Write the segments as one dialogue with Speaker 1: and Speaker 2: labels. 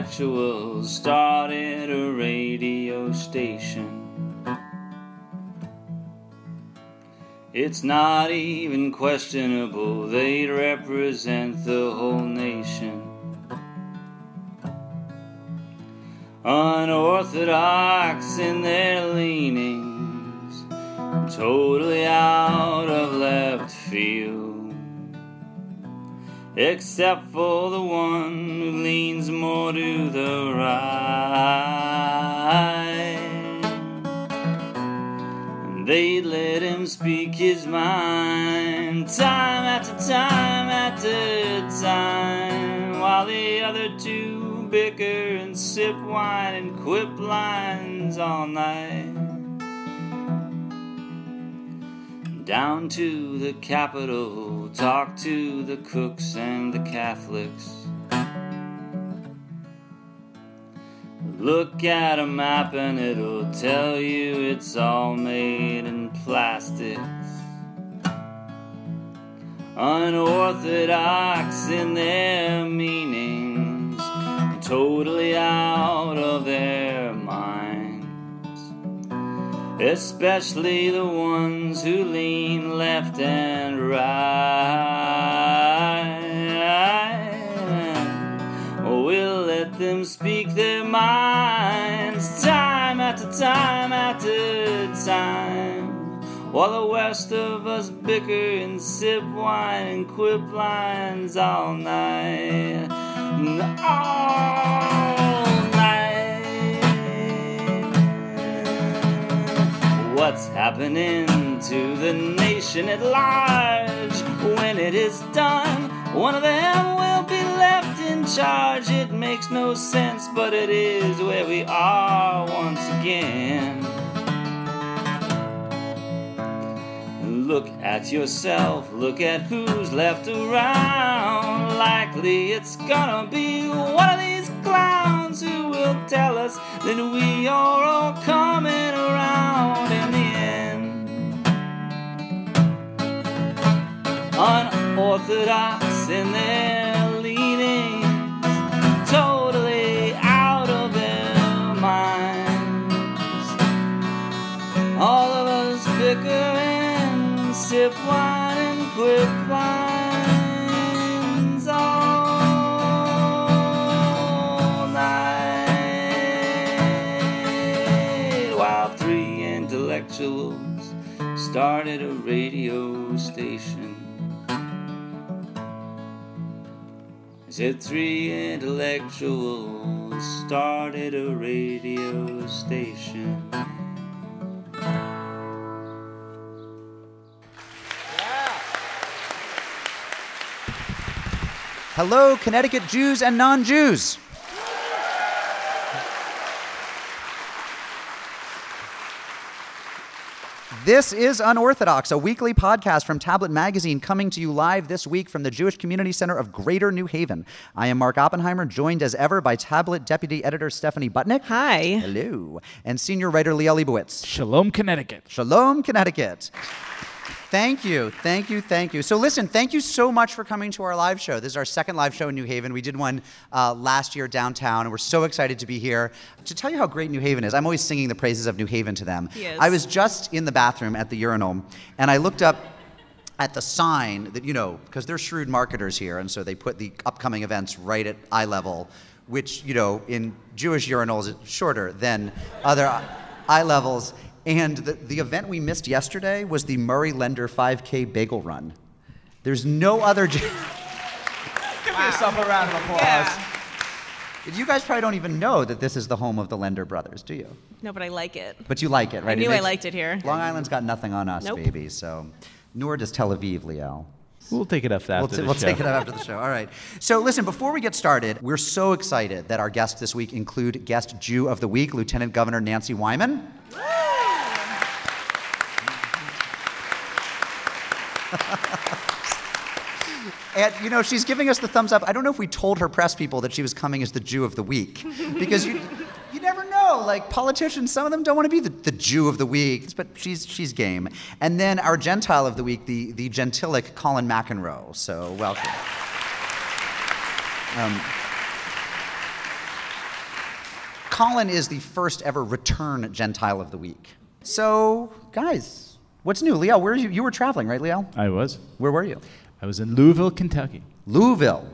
Speaker 1: intellectuals started a radio station. It's not even questionable, they represent the whole nation. Unorthodox in their leanings, totally out of left field. Except for the sip wine and quip lines all night. Down to the Capitol, talk to the cooks and the Catholics. Look at a map and it'll tell you it's all made in plastics. Unorthodox in their meanings, totally out of their minds. Especially the ones who lean left and right. We'll let them speak their minds time after time after time. While the rest of us bicker and sip wine and quip lines all night. All night. What's happening to the nation at large? When it is done, one of them will be left in charge. It makes no sense, but it is where we are once again. Look at yourself, look at who's left around. Likely it's gonna be one of these clowns who will tell us that we are all coming around in the end. Unorthodox in their and sip wine and quip lines all night. While three intellectuals started a radio station. I said three intellectuals started a radio station.
Speaker 2: Hello, Connecticut Jews and non Jews. This is Unorthodox, a weekly podcast from Tablet Magazine, coming to you live this week from the Jewish Community Center of Greater New Haven. I am Mark Oppenheimer, joined as ever by Tablet Deputy Editor Stephanie Butnick.
Speaker 3: Hi.
Speaker 2: Hello. And Senior Writer Liel Leibovitz.
Speaker 4: Shalom, Connecticut.
Speaker 2: Shalom, Connecticut. Thank you, thank you, thank you. So, listen, thank you so much for coming to our live show. This is our second live show in New Haven. We did one uh, last year downtown, and we're so excited to be here to tell you how great New Haven is. I'm always singing the praises of New Haven to them. I was just in the bathroom at the urinal, and I looked up at the sign that, you know, because they're shrewd marketers here, and so they put the upcoming events right at eye level, which, you know, in Jewish urinals is shorter than other eye levels. And the, the event we missed yesterday was the Murray Lender 5K Bagel Run. There's no other. Ju-
Speaker 4: Give yourself a round of applause.
Speaker 3: Yeah.
Speaker 2: you guys probably don't even know that this is the home of the Lender brothers, do you?
Speaker 3: No, but I like it.
Speaker 2: But you like it, right?
Speaker 3: I knew I liked it here.
Speaker 2: Long Island's got nothing on us,
Speaker 3: Nope.
Speaker 2: baby. So, nor does Tel Aviv, Liel.
Speaker 4: We'll take it after
Speaker 2: We'll, t-
Speaker 4: the
Speaker 2: we'll
Speaker 4: show.
Speaker 2: take it up after the show. All right. So, listen, before we get started, we're so excited that our guests this week include guest Jew of the week, Lieutenant Governor Nancy Wyman. And you know, she's giving us the thumbs up. I don't know if we told her press people that she was coming as the Jew of the week, because you, you never know. Like politicians, some of them don't want to be the, the Jew of the week, but she's she's game. And then our Gentile of the week, the the gentilic Colin McEnroe. So welcome. Um, Colin is the first ever return Gentile of the week. So, guys, what's new? Liel, where are you? You were traveling, right, Liel?
Speaker 4: I was.
Speaker 2: Where were you?
Speaker 4: I was in Louisville, Kentucky.
Speaker 2: Louisville.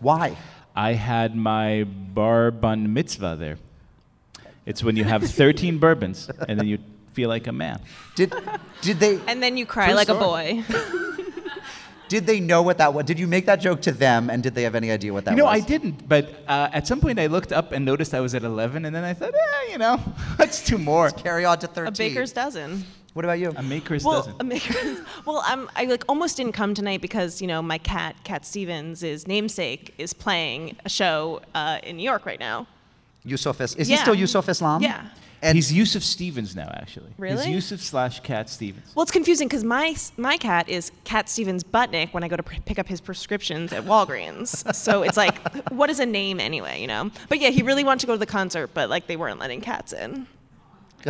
Speaker 2: Why?
Speaker 4: I had my bar bun mitzvah there. It's when you have 13 bourbons and then you feel like a man.
Speaker 2: Did did they
Speaker 3: And then you cry
Speaker 2: True
Speaker 3: like
Speaker 2: story.
Speaker 3: a boy.
Speaker 2: did they know what that was? Did you make that joke to them, and did they have any idea what that
Speaker 4: You know,
Speaker 2: was?
Speaker 4: No, I didn't, but uh, at some point I looked up and noticed I was at 11, and then I thought, eh, you know, let's do more.
Speaker 2: Carry on to thirteen.
Speaker 3: a baker's dozen.
Speaker 2: What about you?
Speaker 4: A maker's
Speaker 3: Well,
Speaker 4: dozen.
Speaker 3: a maker's, well, I'm, I like almost didn't come tonight because you know my cat, Cat Stevens, is namesake is playing a show uh, in New York right now.
Speaker 2: Yusuf is. Is he
Speaker 3: Yeah.
Speaker 2: still Yusuf Islam?
Speaker 3: Yeah.
Speaker 2: And
Speaker 4: He's Yusuf Stevens now, actually.
Speaker 3: Really?
Speaker 4: He's Yusuf slash Cat Stevens.
Speaker 3: Well, it's confusing because my my cat is Cat Stevens Butnick when I go to pr- pick up his prescriptions at Walgreens. so it's like, what is a name anyway, you know? But yeah, he really wanted to go to the concert, but like they weren't letting cats in.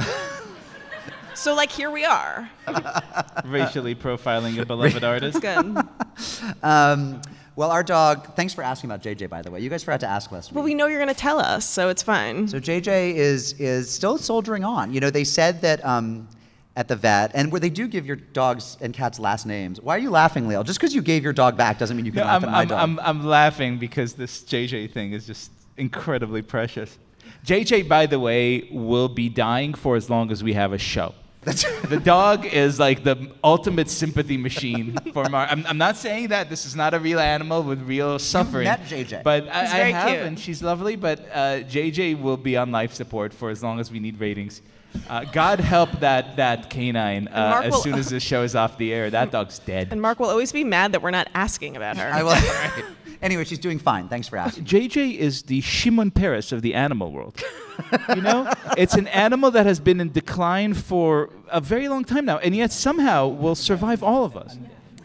Speaker 3: so like here we are.
Speaker 4: Racially profiling a beloved artist.
Speaker 3: It's good.
Speaker 2: um, well, our dog. Thanks for asking about JJ. By the way, you guys forgot to ask last
Speaker 3: well, we know you're gonna tell us, so it's fine.
Speaker 2: So JJ is is still soldiering on. You know, they said that um, at the vet, and where they do give your dogs and cats last names. Why are you laughing, Liel? Just because you gave your dog back doesn't mean you can
Speaker 4: No,
Speaker 2: laugh
Speaker 4: I'm,
Speaker 2: at my
Speaker 4: I'm,
Speaker 2: dog.
Speaker 4: I'm, I'm laughing because this JJ thing is just incredibly precious. JJ, by the way, will be dying for as long as we have a show. the dog is like the ultimate sympathy machine for Mar. I'm, I'm not saying that this is not a real animal with real suffering.
Speaker 2: You met JJ.
Speaker 4: But I,
Speaker 3: He's
Speaker 4: I
Speaker 3: very
Speaker 4: have,
Speaker 3: cute.
Speaker 4: and she's lovely. But uh, JJ will be on life support for as long as we need ratings. Uh, God help that that canine. Uh, as
Speaker 3: will-
Speaker 4: soon as the show is off the air, that dog's dead.
Speaker 3: And Mark will always be mad that we're not asking about her.
Speaker 2: I will. anyway, she's doing fine. Thanks for asking.
Speaker 4: JJ is the Shimon Peres of the animal world. you know, it's an animal that has been in decline for a very long time now, and yet somehow will survive all of us.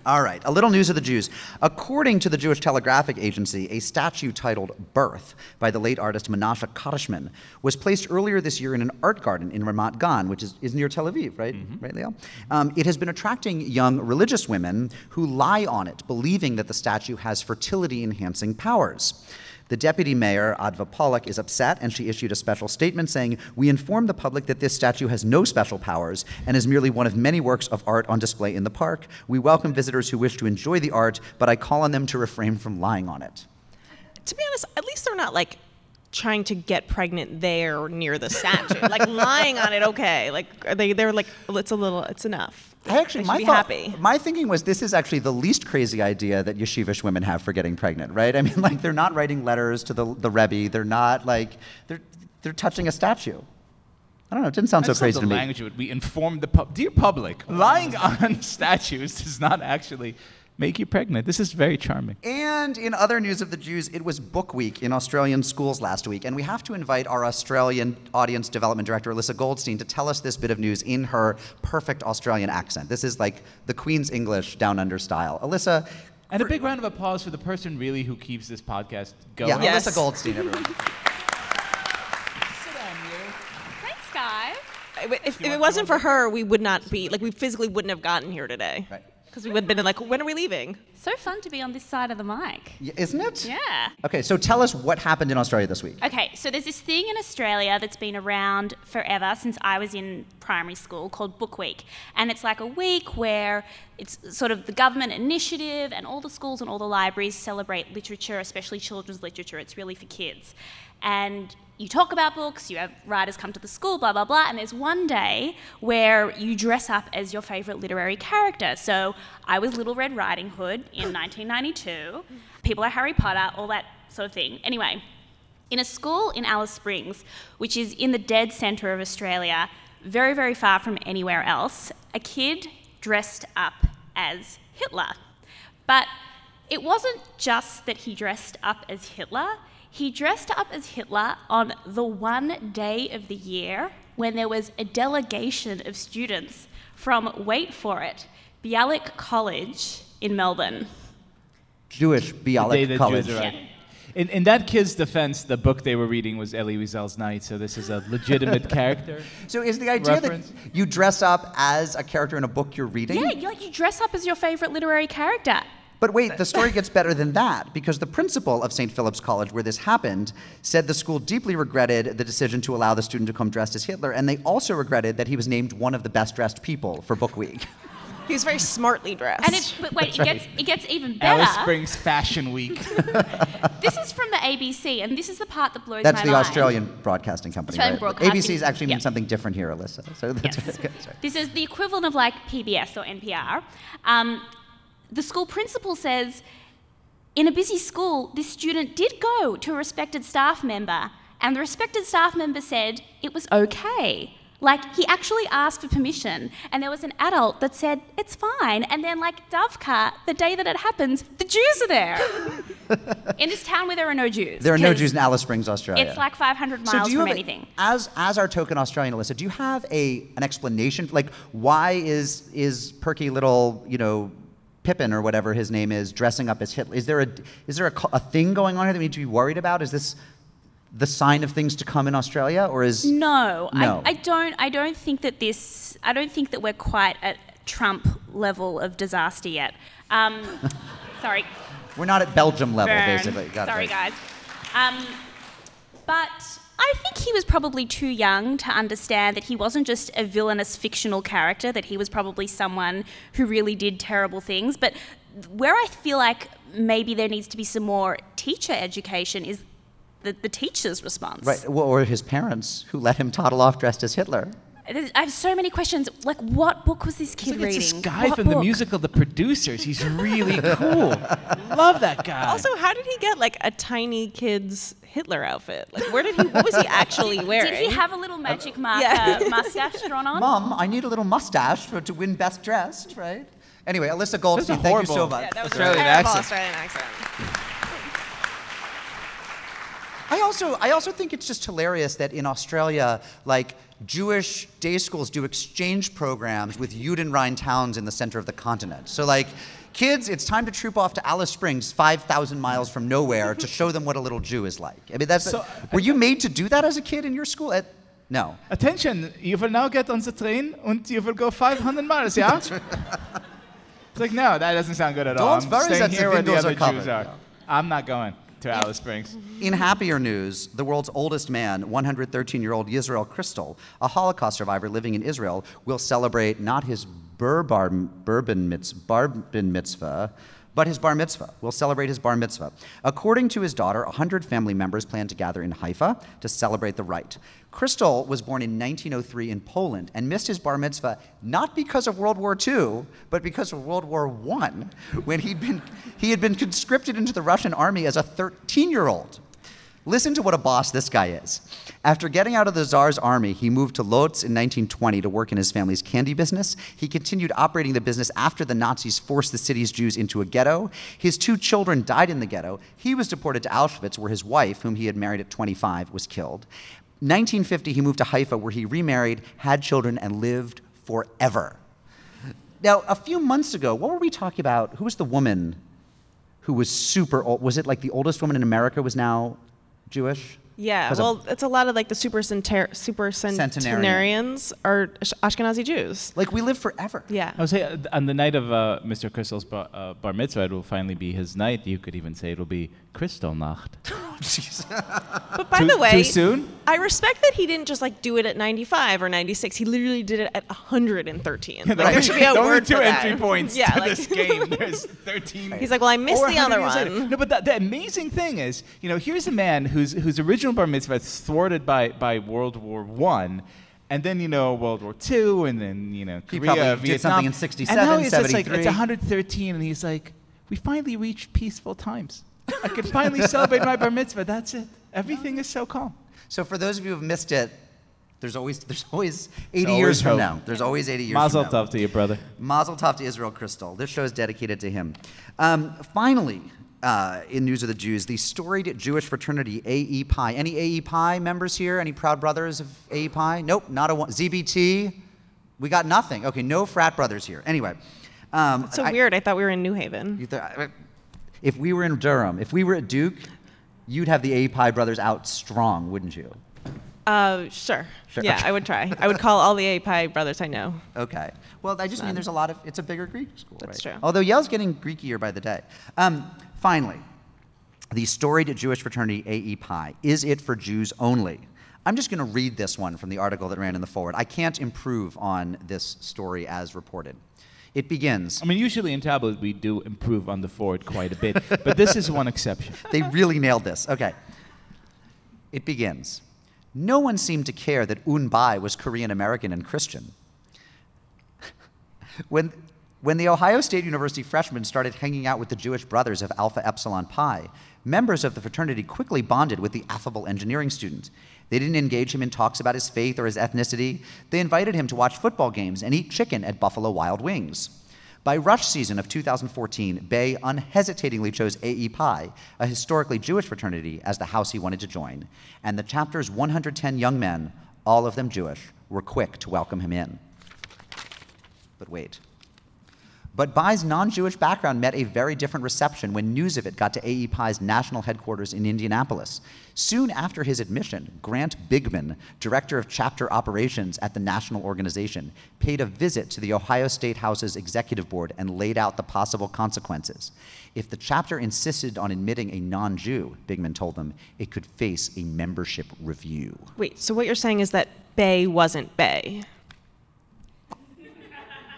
Speaker 2: All right, a little news of the Jews. According to the Jewish Telegraphic Agency, a statue titled Birth by the late artist Menashe Kadishman was placed earlier this year in an art garden in Ramat Gan, which is, is near Tel Aviv, right? Right, Liel? Um, it has been attracting young religious women who lie on it, believing that the statue has fertility enhancing powers. The deputy mayor, Adva Pollock, is upset, and she issued a special statement saying, We inform the public that this statue has no special powers and is merely one of many works of art on display in the park. We welcome visitors who wish to enjoy the art, but I call on them to refrain from lying on it.
Speaker 3: to be honest, at least they're not like trying to get pregnant there near the statue. like lying on it, okay. Like are they they're like it's a little it's enough.
Speaker 2: I actually,
Speaker 3: They
Speaker 2: my
Speaker 3: be
Speaker 2: thought,
Speaker 3: happy.
Speaker 2: my thinking was this is actually the least crazy idea that yeshivish women have for getting pregnant, right? I mean, like they're not writing letters to the the rebbe, they're not like they're they're touching a statue. I don't know. It didn't sound so
Speaker 4: That's not
Speaker 2: crazy
Speaker 4: the
Speaker 2: to me.
Speaker 4: language would we inform the pub. Dear public, lying on statues does not actually make you pregnant. This is very charming.
Speaker 2: And in other news of the Jews, it was Book Week in Australian schools last week, and we have to invite our Australian audience development director, Alyssa Goldstein, to tell us this bit of news in her perfect Australian accent. This is like the Queen's English down under style. Alyssa.
Speaker 4: And a big round of applause for the person really who keeps this podcast going.
Speaker 2: Yeah,
Speaker 3: Yes.
Speaker 2: Alyssa Goldstein, everyone.
Speaker 5: Thanks, guys.
Speaker 3: If, if it wasn't for her, we would not be like we physically wouldn't have gotten here today.
Speaker 2: Right.
Speaker 3: Because we would have been like, when are we leaving?
Speaker 5: So fun to be on this side of the mic.
Speaker 2: Y- Isn't it?
Speaker 5: Yeah.
Speaker 2: Okay, so tell us what happened in Australia this week.
Speaker 5: Okay, so there's this thing in Australia that's been around forever since I was in primary school called Book Week. And it's like a week where it's sort of the government initiative, and all the schools and all the libraries celebrate literature, especially children's literature. It's really for kids. And you talk about books, you have writers come to the school, blah, blah, blah. And there's one day where you dress up as your favorite literary character. So I was Little Red Riding Hood in 1992. People are Harry Potter, all that sort of thing. Anyway, in a school in Alice Springs, which is in the dead centre of Australia, very, very far from anywhere else, a kid dressed up as Hitler. But it wasn't just that he dressed up as Hitler, he dressed up as Hitler on the one day of the year when there was a delegation of students from, wait for it, Bialik College in Melbourne.
Speaker 2: Jewish
Speaker 4: The
Speaker 2: Bialik
Speaker 4: that
Speaker 2: College.
Speaker 4: Jews arrived. In, in that kid's defense, the book they were reading was Elie Wiesel's Night, so this is a legitimate character.
Speaker 2: So is the idea
Speaker 4: Reference.
Speaker 2: that you dress up as a character in a book you're reading?
Speaker 5: Yeah, you, like, you dress up as your favorite literary character.
Speaker 2: But wait, the story gets better than that because the principal of St. Philip's College, where this happened, said the school deeply regretted the decision to allow the student to come dressed as Hitler, and they also regretted that he was named one of the best dressed people for Book Week.
Speaker 3: He was very smartly dressed.
Speaker 5: And it, but wait, it gets it gets even better.
Speaker 4: Alice Springs Fashion Week.
Speaker 5: This is from the ABC, and this is the part that blows
Speaker 2: That's
Speaker 5: my
Speaker 2: the
Speaker 5: mind.
Speaker 2: Australian Broadcasting Company.
Speaker 5: Australian
Speaker 2: right?
Speaker 5: Broadcasting,
Speaker 2: ABC's actually
Speaker 5: yeah.
Speaker 2: means something different here, Alyssa. So that's
Speaker 5: Yes.
Speaker 2: okay.
Speaker 5: This is the equivalent of like PBS or NPR. Um, the school principal says, in a busy school, this student did go to a respected staff member, and the respected staff member said it was okay. Like, he actually asked for permission, and there was an adult that said, it's fine. And then, like, davka, the day that it happens, the Jews are there. in this town where there are no Jews.
Speaker 2: There are no Jews in Alice Springs, Australia.
Speaker 5: It's like 500
Speaker 2: So
Speaker 5: miles
Speaker 2: do you
Speaker 5: from
Speaker 2: have a-
Speaker 5: anything.
Speaker 2: as as our token Australian, Alyssa, do you have a an explanation? Like, why is is perky little you know Pippin or whatever his name is dressing up as Hitler? Is there a is there a, a thing going on here that we need to be worried about? Is this the sign of things to come in Australia, or is
Speaker 5: No,
Speaker 2: No.
Speaker 5: I, I don't. I don't think that this. I don't think that we're quite at Trump level of disaster yet. Um, sorry,
Speaker 2: we're not at Belgium level,
Speaker 5: burn.
Speaker 2: basically? Got
Speaker 5: sorry,
Speaker 2: right.
Speaker 5: guys. Um, but I think he was probably too young to understand that he wasn't just a villainous fictional character. That he was probably someone who really did terrible things. But where I feel like maybe there needs to be some more teacher education is the, the teacher's response.
Speaker 2: Right, well, or his parents who let him toddle off dressed as Hitler.
Speaker 5: I have so many questions. Like, what book was this kid
Speaker 4: It's like
Speaker 5: reading?
Speaker 4: it's this guy
Speaker 5: What
Speaker 4: from the musical The Producers. He's really cool. Love that guy.
Speaker 3: also, how did he get like a tiny kid's Hitler outfit? Like, where did he? What was he actually wearing?
Speaker 5: Did he have a little magic marker
Speaker 3: Yeah.
Speaker 5: mustache drawn on?
Speaker 2: Mom, I need a little mustache for, to win Best Dressed, right? Anyway, Alyssa Goldstein,
Speaker 4: That's a
Speaker 2: thank you so much.
Speaker 3: Yeah, that was
Speaker 4: Australian
Speaker 3: a
Speaker 4: accent.
Speaker 3: Australian accent.
Speaker 2: I also, I also think it's just hilarious that in Australia, like Jewish day schools do exchange programs with Judenrein towns in the center of the continent. So like, kids, it's time to troop off to Alice Springs, 5,000 miles from nowhere, to show them what a little Jew is like. I mean, that's.
Speaker 4: So-
Speaker 2: were you made to do that as a kid in your school? At, no.
Speaker 4: Attention, you will now get on the train and you will go 500 miles, yeah? it's like, no, that doesn't sound good at all.
Speaker 2: Don't
Speaker 4: I'm
Speaker 2: worry
Speaker 4: staying
Speaker 2: that the
Speaker 4: here where the other Jews are.
Speaker 2: yeah.
Speaker 4: I'm not going to Alice Springs.
Speaker 2: In happier news, the world's oldest man, 113 year old Yisrael Kristal, a Holocaust survivor living in Israel, will celebrate not his bur bar, bourbon mitz, barbin mitzvah, but his bar mitzvah. Will celebrate his bar mitzvah. According to his daughter, 100 family members plan to gather in Haifa to celebrate the rite. Kristal was born in 1903 in Poland and missed his bar mitzvah not because of World War II, but because of World War I, when he'd been, he had been conscripted into the Russian army as a 13 year old. Listen to what a boss this guy is. After getting out of the Tsar's army, he moved to Lodz in 1920 to work in his family's candy business. He continued operating the business after the Nazis forced the city's Jews into a ghetto. His two children died in the ghetto. He was deported to Auschwitz, where his wife, whom he had married at 25, was killed. 1950, he moved to Haifa, where he remarried, had children, and lived forever. Now, a few months ago, what were we talking about? Who was the woman who was super old? Was it like the oldest woman in America was now Jewish?
Speaker 3: Yeah,
Speaker 2: 'Cause of-
Speaker 3: well, it's a lot of like the super centar- super centenarians are Ash- Ashkenazi Jews.
Speaker 2: like we live forever.
Speaker 3: Yeah.
Speaker 4: I would say uh, on the night of uh, Mr. Kristal's bar, uh, bar mitzvah, it will finally be his night. You could even say it'll be Kristallnacht.
Speaker 3: But by
Speaker 4: Too-
Speaker 3: the way,
Speaker 4: too soon?
Speaker 3: I respect that he didn't just like do it at 95 or 96. He literally did it at 113. Like, there should be a
Speaker 4: Only
Speaker 3: word
Speaker 4: two
Speaker 3: for that.
Speaker 4: entry points
Speaker 3: yeah,
Speaker 4: to
Speaker 3: like-
Speaker 4: this game. There's 13.
Speaker 3: He's like, well, I missed
Speaker 4: Or
Speaker 3: the
Speaker 4: 100
Speaker 3: other
Speaker 4: years later.
Speaker 3: one.
Speaker 4: No, but the, the amazing thing is, you know, here's a man who's whose original bar mitzvah is thwarted by by World War One. And then you know World War Two, and then you know Korea, Vietnam.
Speaker 2: something in
Speaker 4: and
Speaker 2: 67,
Speaker 4: now it's just like it's 113, and he's like, "We finally reached peaceful times. I could finally celebrate my bar mitzvah. That's it. Everything is so calm."
Speaker 2: So for those of you who've missed it, there's always there's always 80
Speaker 4: always
Speaker 2: years from now. There's always 80 years
Speaker 4: Mazel
Speaker 2: from now.
Speaker 4: tov to you, brother.
Speaker 2: Mazel tov to Israel Kristal. This show is dedicated to him. Um, finally, uh, in news of the Jews, the storied Jewish fraternity AE Pi. Any AE Pi members here? Any proud brothers of AE Pi? Nope, not a one. ZBT. We got nothing. Okay, no frat brothers here. Anyway, um,
Speaker 3: so
Speaker 2: I-
Speaker 3: weird. I thought we were in New Haven.
Speaker 2: you th- If we were in Durham, if we were at Duke, you'd have the AE Pi brothers out strong, wouldn't you?
Speaker 3: Uh, sure.
Speaker 2: Sure.
Speaker 3: Yeah, I would try. I would call all the A Pi brothers I know.
Speaker 2: Okay. Well, I just mean there's a lot of, it's a bigger Greek school,
Speaker 3: That's
Speaker 2: right?
Speaker 3: true.
Speaker 2: Although Yale's getting Greekier by the day. Um, finally, the storied Jewish fraternity AE Pi. Is it for Jews only? I'm just going to read this one from the article that ran in the forward. I can't improve on this story as reported. It begins.
Speaker 4: I mean, usually in tablet we do improve on the forward quite a bit, but this is one exception.
Speaker 2: They really nailed this. Okay. It begins. No one seemed to care that Un Bai was Korean American and Christian. when, when the Ohio State University freshmen started hanging out with the Jewish brothers of Alpha Epsilon Pi, members of the fraternity quickly bonded with the affable engineering student. They didn't engage him in talks about his faith or his ethnicity. They invited him to watch football games and eat chicken at Buffalo Wild Wings. By rush season of 2014, Bay unhesitatingly chose AE Pi, a historically Jewish fraternity, as the house he wanted to join. And the chapter's 110 young men, all of them Jewish, were quick to welcome him in. But wait. But Bai's non Jewish background met a very different reception when news of it got to AE Pi's national headquarters in Indianapolis. Soon after his admission, Grant Bigman, director of chapter operations at the national organization, paid a visit to the Ohio State House's executive board and laid out the possible consequences. If the chapter insisted on admitting a non Jew, Bigman told them, it could face a membership review.
Speaker 3: Wait, so what you're saying is that Bay wasn't Bay?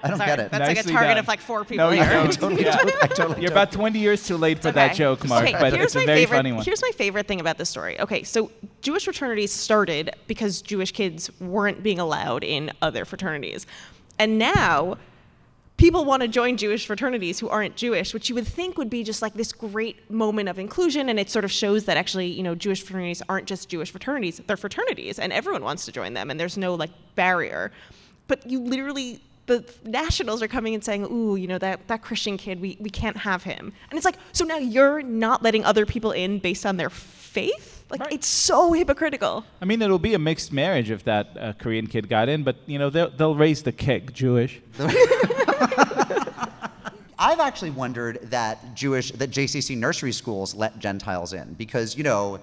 Speaker 2: I don't
Speaker 3: Sorry,
Speaker 2: get it.
Speaker 3: That's like a target
Speaker 4: done.
Speaker 3: of like four people
Speaker 4: No, you
Speaker 3: here.
Speaker 4: don't.
Speaker 2: totally
Speaker 4: Yeah.
Speaker 2: don't. I totally
Speaker 4: You're
Speaker 2: don't.
Speaker 4: about 20 years too late for that joke, Mark,
Speaker 3: Okay,
Speaker 4: but
Speaker 3: here's
Speaker 4: it's a
Speaker 3: my
Speaker 4: very
Speaker 3: favorite,
Speaker 4: funny one.
Speaker 3: Here's my favorite thing about this story. Okay, so Jewish fraternities started because Jewish kids weren't being allowed in other fraternities. And now people want to join Jewish fraternities who aren't Jewish, which you would think would be just like this great moment of inclusion. And it sort of shows that actually, you know, Jewish fraternities aren't just Jewish fraternities, they're fraternities, and everyone wants to join them, and there's no like barrier. But you literally the nationals are coming and saying, "Ooh, you know that that Christian kid, we, we can't have him." And it's like, so now you're not letting other people in based on their faith? Like
Speaker 4: Right.
Speaker 3: it's so hypocritical.
Speaker 4: I mean, it'll be a mixed marriage if that uh, Korean kid got in, but you know they'll they'll raise the kick Jewish.
Speaker 2: I've actually wondered that Jewish, that JCC nursery schools let Gentiles in because, you know,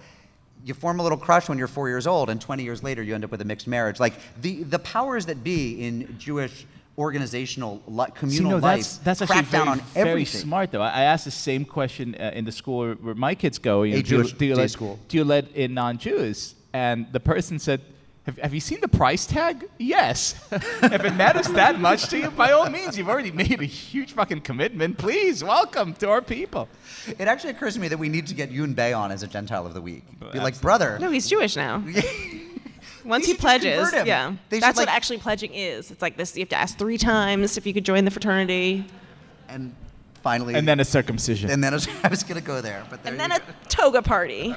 Speaker 2: you form a little crush when you're four years old, and 20 years later you end up with a mixed marriage. Like the, the powers that be in Jewish organizational communal
Speaker 4: See, no,
Speaker 2: life
Speaker 4: that's that's
Speaker 2: crack
Speaker 4: actually
Speaker 2: down
Speaker 4: very,
Speaker 2: on
Speaker 4: very smart though. I I asked the same question uh, in the school where, where my kids go. You
Speaker 2: A
Speaker 4: know, do you-
Speaker 2: Jewish
Speaker 4: do you
Speaker 2: day
Speaker 4: let,
Speaker 2: school.
Speaker 4: Do you let in non-Jews? And the person said, have, have you seen the price tag? Yes. if it matters that much to you, by all means, you've already made a huge fucking commitment. Please, welcome to our people.
Speaker 2: It actually occurs to me that we need to get Yun Bei on as a Gentile of the week. Be like, brother,
Speaker 3: No, he's Jewish now. Once he pledges, yeah,
Speaker 2: They should,
Speaker 3: that's what
Speaker 2: like-
Speaker 3: actually pledging is. It's like this: you have to ask three times if you could join the fraternity,
Speaker 2: and finally,
Speaker 4: And then a circumcision.
Speaker 2: and then I was, gonna go there, but there
Speaker 3: and then
Speaker 2: you
Speaker 3: a toga party.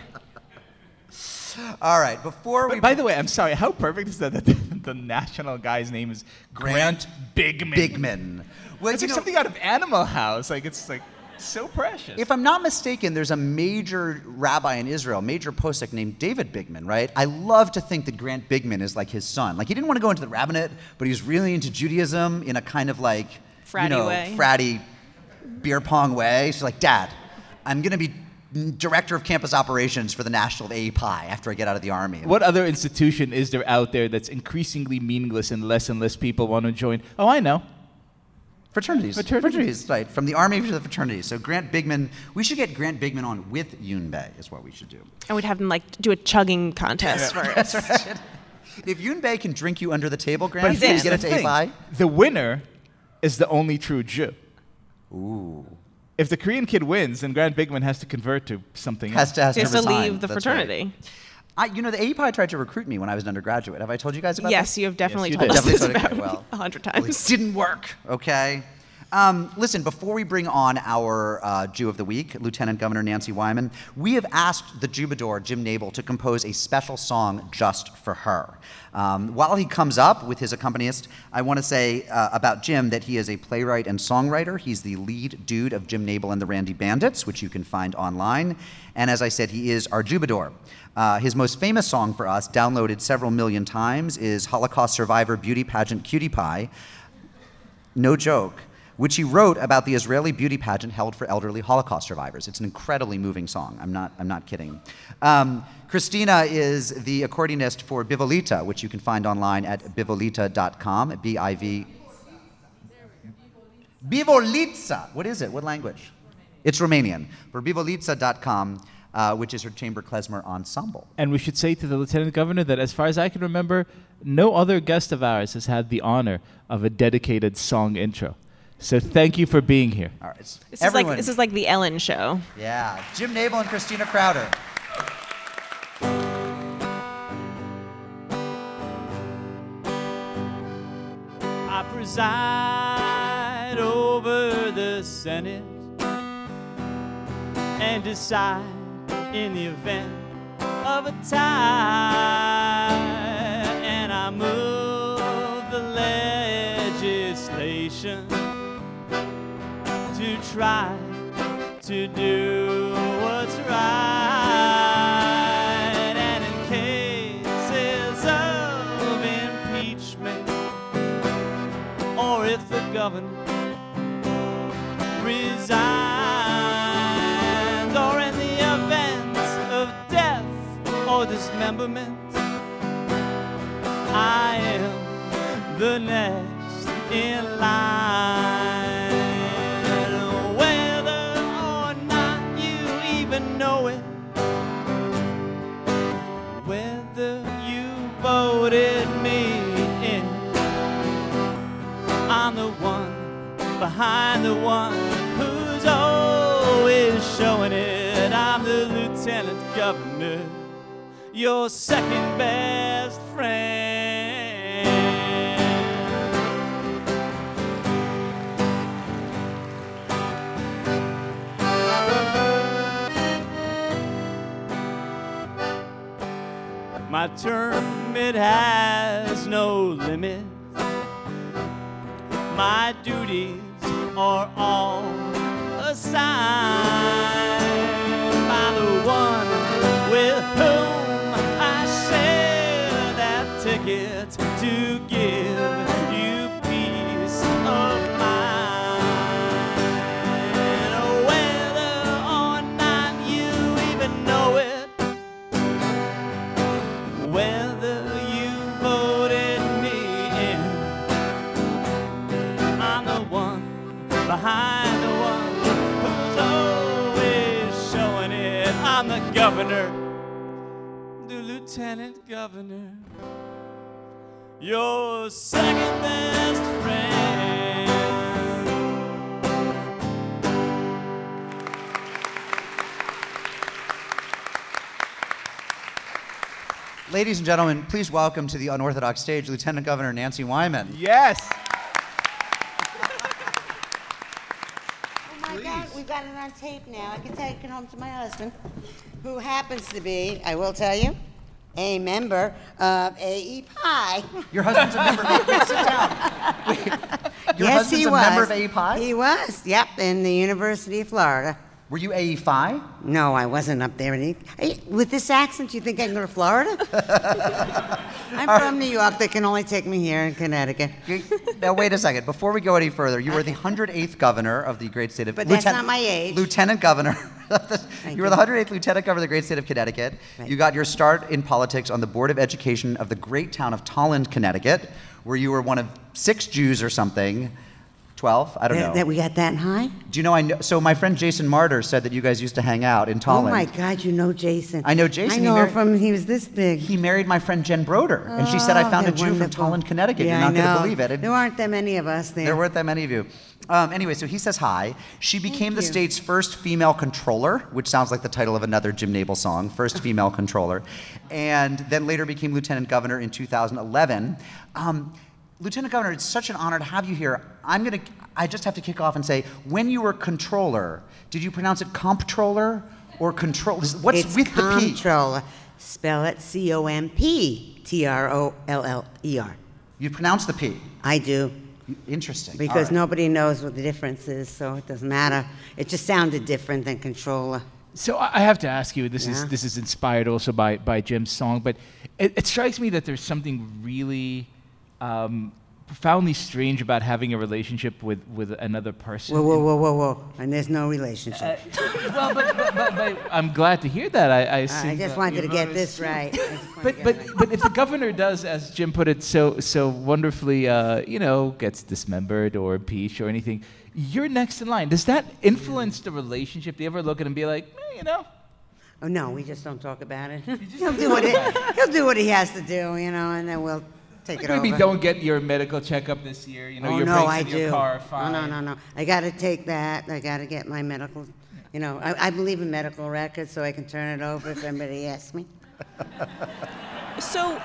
Speaker 2: All right, before we
Speaker 4: But by the way, I'm sorry. How perfect is that? That the, the national guy's name is Grant, Bigman.
Speaker 2: Bigman. Well,
Speaker 4: It's like
Speaker 2: know,
Speaker 4: something out of Animal House. Like it's like so precious.
Speaker 2: If I'm not mistaken, there's a major rabbi in Israel, major posek named David Bigman, right? I love to think that Grant Bigman is like his son. Like he didn't want to go into the rabbinate, but he was really into Judaism in a kind of like you
Speaker 3: Fratty
Speaker 2: know,
Speaker 3: way.
Speaker 2: fratty beer pong way. She's like, Dad, I'm gonna be director of campus operations for the National AE Pi after I get out of the army.
Speaker 4: What other institution is there out there that's increasingly meaningless and less and less people want to join? Oh, I know.
Speaker 2: Fraternities.
Speaker 4: Fraternities.
Speaker 2: right. From the army to the fraternities. So Grant Bigman, we should get Grant Bigman on with Yun Bei, is what we should do.
Speaker 3: And we'd have them like do a chugging contest first.
Speaker 2: If Yun Bei can drink you under the table, Grant,
Speaker 4: But
Speaker 2: you
Speaker 3: here's
Speaker 2: get
Speaker 4: the
Speaker 2: it to
Speaker 4: thing.
Speaker 2: AE Pi.
Speaker 4: The winner is the only true Jew.
Speaker 2: Ooh.
Speaker 4: If the Korean kid wins, then Grant Bigman has to convert to something
Speaker 2: Has
Speaker 4: else.
Speaker 2: to, has
Speaker 3: He has
Speaker 2: to,
Speaker 3: to leave the
Speaker 2: That's right.
Speaker 3: Fraternity.
Speaker 2: I, you know, the AE Pi tried to recruit me when I was an undergraduate. Have I told you guys about
Speaker 3: Yes,
Speaker 2: this?
Speaker 3: Yes, you have definitely
Speaker 4: you
Speaker 3: told
Speaker 4: did.
Speaker 3: us this
Speaker 2: Definitely told it-
Speaker 3: about
Speaker 2: well,
Speaker 3: a hundred
Speaker 2: Well, it
Speaker 3: times.
Speaker 2: didn't work, okay? Um, listen, before we bring on our uh, Jew of the Week, Lieutenant Governor Nancy Wyman, we have asked the Jubador, Jim Nabel, to compose a special song just for her. Um, while he comes up with his accompanist, I want to say uh, about Jim that he is a playwright and songwriter. He's the lead dude of Jim Nabel and the Randy Bandits, which you can find online. And as I said, he is our Jubador. Uh, his most famous song for us, downloaded several million times, is Holocaust Survivor Beauty Pageant Cutie Pie. No joke. Which he wrote about the Israeli beauty pageant held for elderly Holocaust survivors. It's an incredibly moving song. I'm not, I'm not kidding. Um, Christina is the accordionist for Bivolita, which you can find online at bivolita.com, B I V. Bivolitsa. What is it? What language? It's Romanian. For bivolitsa.com, uh, which is her chamber klezmer ensemble.
Speaker 4: And we should say to the lieutenant governor that, as far as I can remember, no other guest of ours has had the honor of a dedicated song intro. So thank you for being here.
Speaker 2: All right.
Speaker 3: This is
Speaker 2: Everyone,
Speaker 3: like this is like the Ellen show.
Speaker 2: yeah, Jim Nabel and Christina Crowder.
Speaker 6: I preside over the Senate and decide in the event of a tie, try to do what's right, and in cases of impeachment or if the governor resigns, or in the event of death or dismemberment, I am the next in line. Behind the one who's always showing it. I'm the lieutenant governor, your second best friend. My term, it has no limit. My duties are all assigned by the one with whom I share that ticket lieutenant governor, your second best friend.
Speaker 2: Ladies and gentlemen, please welcome to the unorthodox stage Lieutenant Governor Nancy Wyman.
Speaker 4: Yes.
Speaker 7: Oh my God, we've got it on tape now. I can take it home to my husband, who happens to be, I will tell you, a member of AE Pi.
Speaker 2: Your husband's a member of Wait, sit down. Your
Speaker 7: yes,
Speaker 2: husband's
Speaker 7: he
Speaker 2: a
Speaker 7: was.
Speaker 2: member of?
Speaker 7: He was, yep, in the University of Florida.
Speaker 2: Were you AE Phi?
Speaker 7: No, I wasn't up there. Any, with this accent, you think I can go to Florida? I'm from New York. They can only take me here in Connecticut.
Speaker 2: Now, wait a second. Before we go any further, you were the 108th governor of the great state of
Speaker 7: But that's not my age.
Speaker 2: Lieutenant governor. you were the 108th lieutenant governor of the great state of Connecticut.
Speaker 7: Right.
Speaker 2: You got your start in politics on the Board of Education of the great town of Tolland, Connecticut, where you were one of six Jews or something. 12? I don't
Speaker 7: That,
Speaker 2: know.
Speaker 7: that we got that high?
Speaker 2: Do you know I know? So, my friend Jason Martyr said that you guys used to hang out in Tolland.
Speaker 7: Oh my God, you know Jason.
Speaker 2: I know Jason.
Speaker 7: I know him from, he was this big.
Speaker 2: He married my friend Jen Broder, and she said, I
Speaker 7: Oh,
Speaker 2: found a Jew from Tolland, Connecticut.
Speaker 7: Yeah,
Speaker 2: You're not going to believe it. And
Speaker 7: There aren't that many of us there.
Speaker 2: there weren't that many of you. Um, anyway, so he says hi. She became the
Speaker 7: you.
Speaker 2: state's first female controller, which sounds like the title of another Jim Nabel song, first female controller, and then later became lieutenant governor in 2011. Um, lieutenant governor, it's such an honor to have you here. I'm going to, I just have to kick off and say, when you were controller, did you pronounce it comptroller or control? What's
Speaker 7: it's
Speaker 2: with the P?
Speaker 7: comptroller. Spell it C O M P T R O L L E R.
Speaker 2: You pronounce the P.
Speaker 7: I do
Speaker 2: Interesting.
Speaker 7: because
Speaker 2: All right.
Speaker 7: nobody knows what the difference is, so it doesn't matter. It just sounded different than controller.
Speaker 4: So I I have to ask you. This is this is inspired also by by Jim's song, but it, it strikes me that there's something really um, profoundly strange about having a relationship with, with another person?
Speaker 7: Whoa, whoa, whoa, whoa, whoa. And there's no relationship.
Speaker 4: well, but, but, but, but I'm glad to hear that. I, I,
Speaker 7: I just
Speaker 4: that
Speaker 7: wanted to get this right. I just wanted to
Speaker 4: But but
Speaker 7: right.
Speaker 4: but if the governor does, as Jim put it, so so wonderfully, uh, you know, gets dismembered or impeached or anything, you're next in line. Does that influence the relationship? Do you ever look at him and be like, eh, you know,
Speaker 7: Oh no, we just don't talk about it. he'll do what he, he'll do what he has to do, you know, and then we'll take
Speaker 4: like
Speaker 7: it
Speaker 4: maybe
Speaker 7: over.
Speaker 4: don't get your medical checkup this year. You know,
Speaker 7: oh
Speaker 4: your
Speaker 7: no,
Speaker 4: brakes
Speaker 7: I
Speaker 4: in
Speaker 7: do.
Speaker 4: your car are fine.
Speaker 7: no, no, no. No. I got to take that. I got to get my medical. You know, I, I believe in medical records, so I can turn it over if anybody asks me.
Speaker 3: So,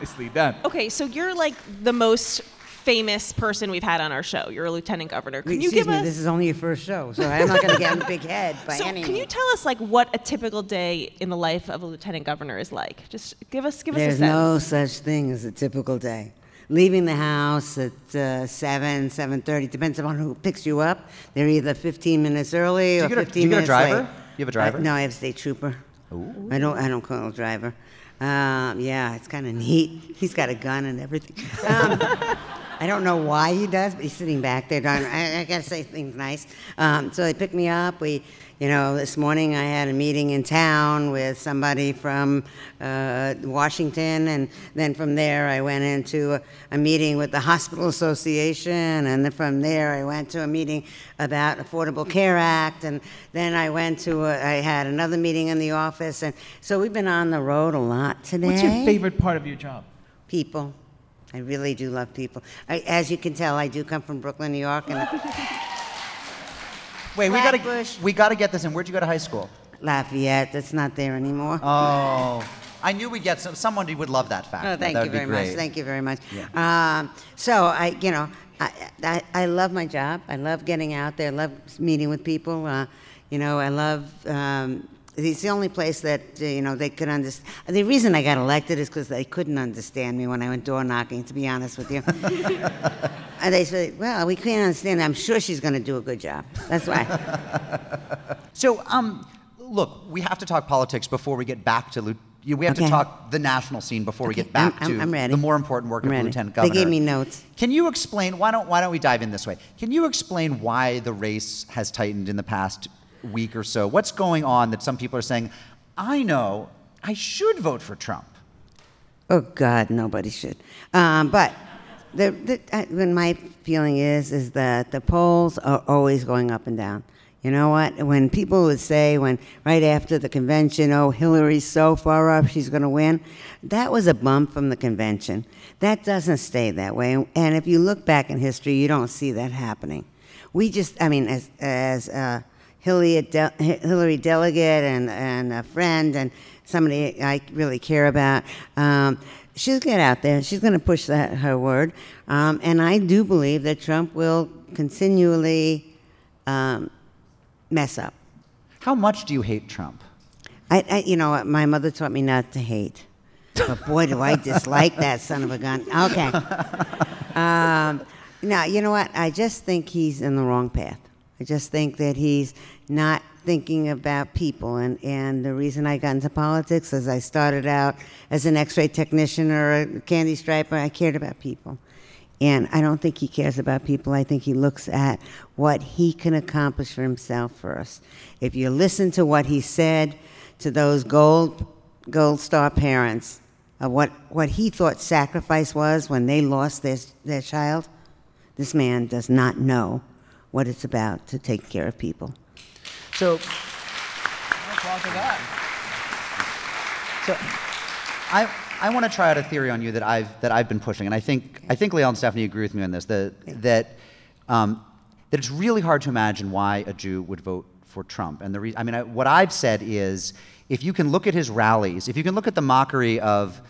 Speaker 4: Nicely done.
Speaker 3: okay, so you're like the most famous person we've had on our show. You're a lieutenant governor. Can you
Speaker 7: Excuse
Speaker 3: give
Speaker 7: me,
Speaker 3: us?
Speaker 7: this is only your first show, so I'm not going to get in a big head by
Speaker 3: so,
Speaker 7: any
Speaker 3: can you
Speaker 7: means.
Speaker 3: tell us like what a typical day in the life of a lieutenant governor is like? Just give us give us a
Speaker 7: There's
Speaker 3: sense.
Speaker 7: no such thing as a typical day. Leaving the house at uh, 7, 7.30, depends upon who picks you up. They're either 15 minutes early
Speaker 2: Do
Speaker 7: or
Speaker 2: you get a-
Speaker 7: 15
Speaker 2: do you get a
Speaker 7: minutes
Speaker 2: driver?
Speaker 7: late.
Speaker 2: You have a driver?
Speaker 7: Uh, no, I have a state trooper. Ooh. I don't. I don't call a driver. Um, yeah, it's kind of neat. He's got a gun and everything. Um, I don't know why he does, but he's sitting back there. Darn, I, I gotta say things nice. Um, so they picked me up. We, you know, this morning I had a meeting in town with somebody from uh, Washington, and then from there I went into a, a meeting with the Hospital Association, and then from there I went to a meeting about Affordable Care Act, and then I went to a, I had another meeting in the office, and so we've been on the road a lot today.
Speaker 4: What's your favorite part of your job?
Speaker 7: People. I really do love people. I, as you can tell, I do come from Brooklyn, New York, and
Speaker 2: Wait, we gotta
Speaker 7: Flatbush.
Speaker 2: we gotta get this in. Where'd you go to high school?
Speaker 7: Lafayette. That's not there anymore.
Speaker 2: Oh, I knew we'd get some. Someone who would love that fact.
Speaker 7: Oh, thank
Speaker 2: that
Speaker 7: you
Speaker 2: would be
Speaker 7: very much.
Speaker 2: great.
Speaker 7: Thank you very much. Um, so I, you know, I, I, I love my job. I love getting out there. I love meeting with people. Uh, you know, I love. Um, it's the only place that uh, you know they could understand. The reason I got elected is because they couldn't understand me when I went door knocking. To be honest with you, and they said, "Well, we can't understand. I'm sure she's going to do a good job." That's why.
Speaker 2: So, um, look, we have to talk politics before we get back to. We have to talk the national scene before we get back
Speaker 7: I'm- I'm-
Speaker 2: to
Speaker 7: I'm
Speaker 2: the more important work of lieutenant
Speaker 7: They gave me notes.
Speaker 2: Can you explain? Why don't Why don't we dive in this way? Can you explain why the race has tightened in the past week or so? What's going on that some people are saying, I know, I should vote for Trump.
Speaker 7: Oh God, nobody should. Um, but the, the, when my feeling is is that the polls are always going up and down. You know what? When people would say, when right after the convention, oh, Hillary's so far up, she's going to win, that was a bump from the convention. That doesn't stay that way. And if you look back in history, you don't see that happening. We just, I mean, as as uh, Hillary, de- Hillary delegate and, and a friend and somebody I really care about. Um, she's get out there. She's going to push that her word, um, and I do believe that Trump will continually um, mess up.
Speaker 2: How much do you hate Trump?
Speaker 7: I, I, you know, my mother taught me not to hate, but boy, do I dislike that son of a gun. Okay. Um, now, you know what? I just think he's in the wrong path. I just think that he's not thinking about people. And, and the reason I got into politics is I started out as an x ray technician or a candy striper. I cared about people. And I don't think he cares about people. I think he looks at what he can accomplish for himself first. If you listen to what he said to those gold, gold star parents, of what, what he thought sacrifice was when they lost their, their child, this man does not know what it's about to take care of people.
Speaker 2: So, so I, I want to try out a theory on you that I've, that I've been pushing, and I think, I think Liel and Stephanie agree with me on this, that, that, um, that it's really hard to imagine why a Jew would vote for Trump. And the re- I mean, I, what I've said is, if you can look at his rallies, if you can look at the mockery of,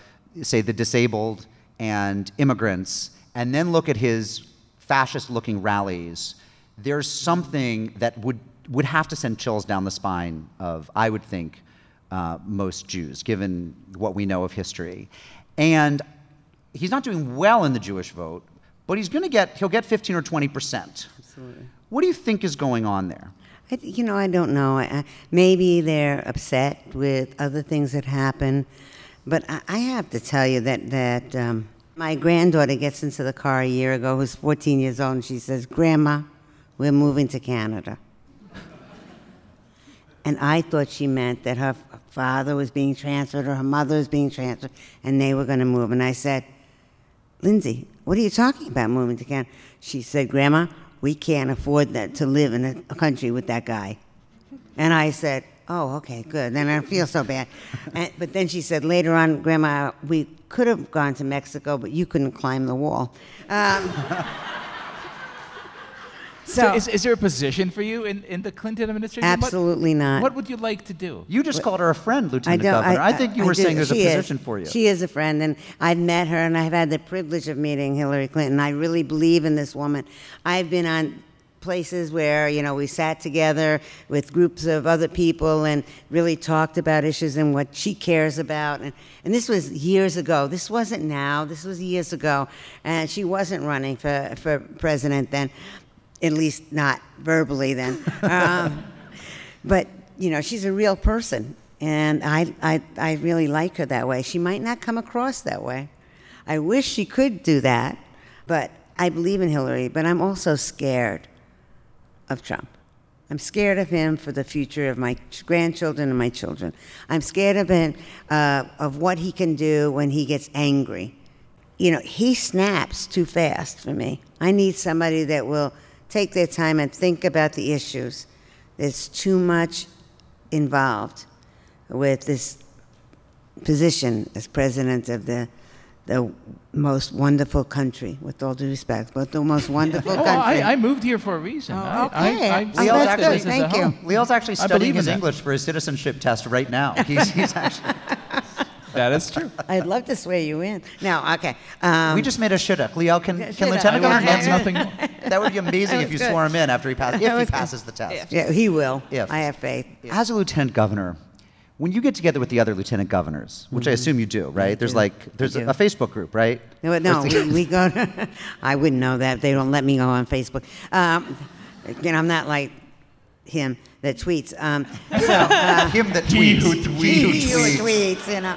Speaker 2: say, the disabled and immigrants, and then look at his fascist-looking rallies, there's something that would, would have to send chills down the spine of, I would think, uh, most Jews, given what we know of history. And he's not doing well in the Jewish vote, but he's going to get, he'll get 15 or 20 percent.
Speaker 7: Absolutely.
Speaker 2: What do you think is going on there?
Speaker 7: I, you know, I don't know. I, I, maybe they're upset with other things that happen, but I, I have to tell you that that um, My granddaughter gets into the car a year ago, who's 14 years old, and she says, Grandma, we're moving to Canada. And I thought she meant that her father was being transferred or her mother was being transferred, and they were going to move. And I said, Lindsay, what are you talking about moving to Canada? She said, Grandma, we can't afford that to live in a, country with that guy. And I said, Oh, okay, good. Then I don't feel so bad. And, but then she said later on, Grandma, we could have gone to Mexico, but you couldn't climb the wall. Um,
Speaker 4: So,
Speaker 7: so,
Speaker 4: is, is there a position for you in, in the Clinton administration? What-
Speaker 7: absolutely not.
Speaker 4: What would you like to do?
Speaker 2: You just called her a friend, Lieutenant
Speaker 7: don't-
Speaker 2: Governor. I, think you were
Speaker 7: do.
Speaker 2: saying there's a
Speaker 7: She is.
Speaker 2: position for you.
Speaker 7: She is a friend, and I've met her, and I've had the privilege of meeting Hillary Clinton. I really believe in this woman. I've been on places where you know we sat together with groups of other people and really talked about issues and what she cares about and, and this was years ago this wasn't now this was years ago and she wasn't running for, for president then at least not verbally then. Um, but you know she's a real person and I, I, I really like her that way. She might not come across that way. I wish she could do that but i believe in hillary but i'm also scared of trump. I'm scared of him for the future of my grandchildren and my children. I'm scared of him uh, of what he can do when he gets angry. You know, he snaps too fast for me. I need somebody that will take their time and think about the issues. There's too much involved with this position as president of the the most wonderful country, with all due respect, but the most wonderful
Speaker 4: Oh,
Speaker 7: country.
Speaker 4: I, I moved here for a reason.
Speaker 7: Oh, okay.
Speaker 4: I, I
Speaker 2: Leo's
Speaker 7: that's
Speaker 4: selected
Speaker 7: good.
Speaker 2: actually,
Speaker 4: this as a
Speaker 7: Thank you.
Speaker 4: home.
Speaker 2: Leo's actually studying his
Speaker 4: that.
Speaker 2: English for his citizenship test right now. He's, he's actually,
Speaker 4: That is true.
Speaker 7: I'd love to swear you in. No, okay. Um,
Speaker 2: we just made a shidduch. Leo, can,
Speaker 7: Yeah,
Speaker 2: can
Speaker 7: shidduch.
Speaker 2: Lieutenant
Speaker 7: I
Speaker 2: Governor
Speaker 7: want
Speaker 2: Nancy?
Speaker 4: nothing more.
Speaker 2: That would be amazing if you
Speaker 7: good.
Speaker 2: swore him in after he passes. If he passes the test.
Speaker 7: yeah, he will.
Speaker 2: If.
Speaker 7: I have faith.
Speaker 2: As a lieutenant governor, when you get together with the other lieutenant governors, which I assume you do, right? There's like there's a, a Facebook group, right?
Speaker 7: No, no we, we go to, I wouldn't know that. They don't let me go on Facebook. Um, again, I'm not like him that tweets. Um, so, uh,
Speaker 2: him that tweets. He who tweets.
Speaker 7: he who
Speaker 2: tweets.
Speaker 7: tweets, you know.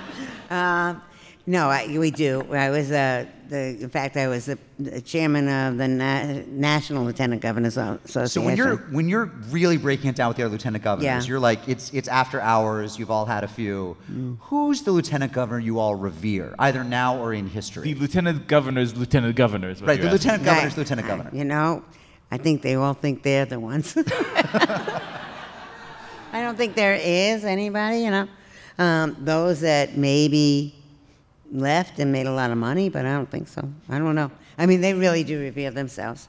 Speaker 7: Um, no, I, we do. I was, uh, the, in fact, I was the, the chairman of the Na- National Lieutenant Governors Association.
Speaker 2: So when you're when you're really breaking it down with the other lieutenant governors,
Speaker 7: Yeah.
Speaker 2: you're like it's it's after hours. You've all had a few. Who's the lieutenant governor you all revere, either now or in history?
Speaker 4: The lieutenant governor's lieutenant governor is what
Speaker 2: right, the
Speaker 4: asking.
Speaker 2: lieutenant governor's
Speaker 7: Right.
Speaker 2: lieutenant governor.
Speaker 7: You know, I think they all think they're the ones. I don't think there is anybody, you know. Um, those that maybe left and made a lot of money, but I don't think so. I don't know. I mean, they really do reveal themselves.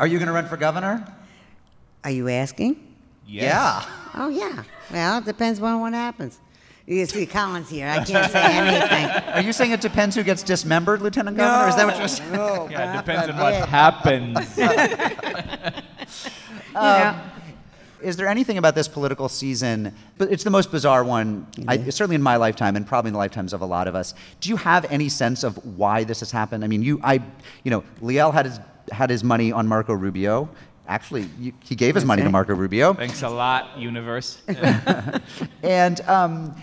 Speaker 2: Are you going to run for governor?
Speaker 7: Are you asking?
Speaker 4: Yes.
Speaker 2: Yeah.
Speaker 7: Oh, yeah. Well, it depends on what happens. You see Collins here. I can't say anything.
Speaker 2: Are you saying it depends who gets dismembered, lieutenant governor? Is that what you're saying?
Speaker 7: No,
Speaker 4: Yeah, it depends on what
Speaker 7: forbid.
Speaker 4: happens.
Speaker 7: You know?
Speaker 2: Is there anything about this political season? But it's the most bizarre one, I, certainly in my lifetime, and probably in the lifetimes of a lot of us. Do you have any sense of why this has happened? I mean, you, I, you know, Liel had his had his money on Marco Rubio. Actually, you, he gave his money to. Marco Rubio.
Speaker 4: Thanks a lot, universe.
Speaker 2: And um,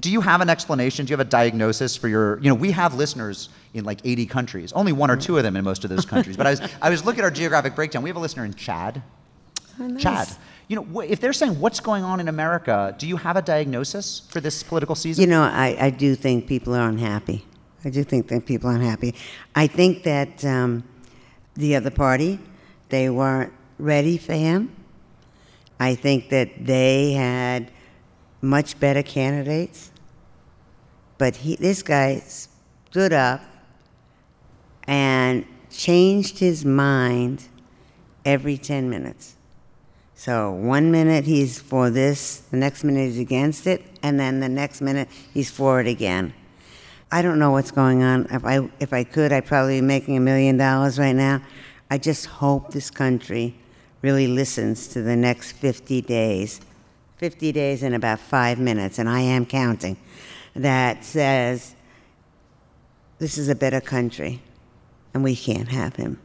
Speaker 2: do you have an explanation? Do you have a diagnosis for your? You know, we have listeners in like 80 countries. Only one or two of them in most of those countries. But I was I was looking at our geographic breakdown. We have a listener in Chad. Chad. You know, if they're saying what's going on in America, do you have a diagnosis for this political season?
Speaker 7: You know, I, I do think people are unhappy. I do think that people are unhappy. I think that um, the other party, they weren't ready for him. I think that they had much better candidates. But he, this guy stood up and changed his mind every 10 minutes. So one minute he's for this, the next minute he's against it, and then the next minute he's for it again. I don't know what's going on. If I if I could, I'd probably be making a million dollars right now. I just hope this country really listens to the next 50 days. 50 days in about 5 minutes, and I am counting. That says this is a better country, and we can't have him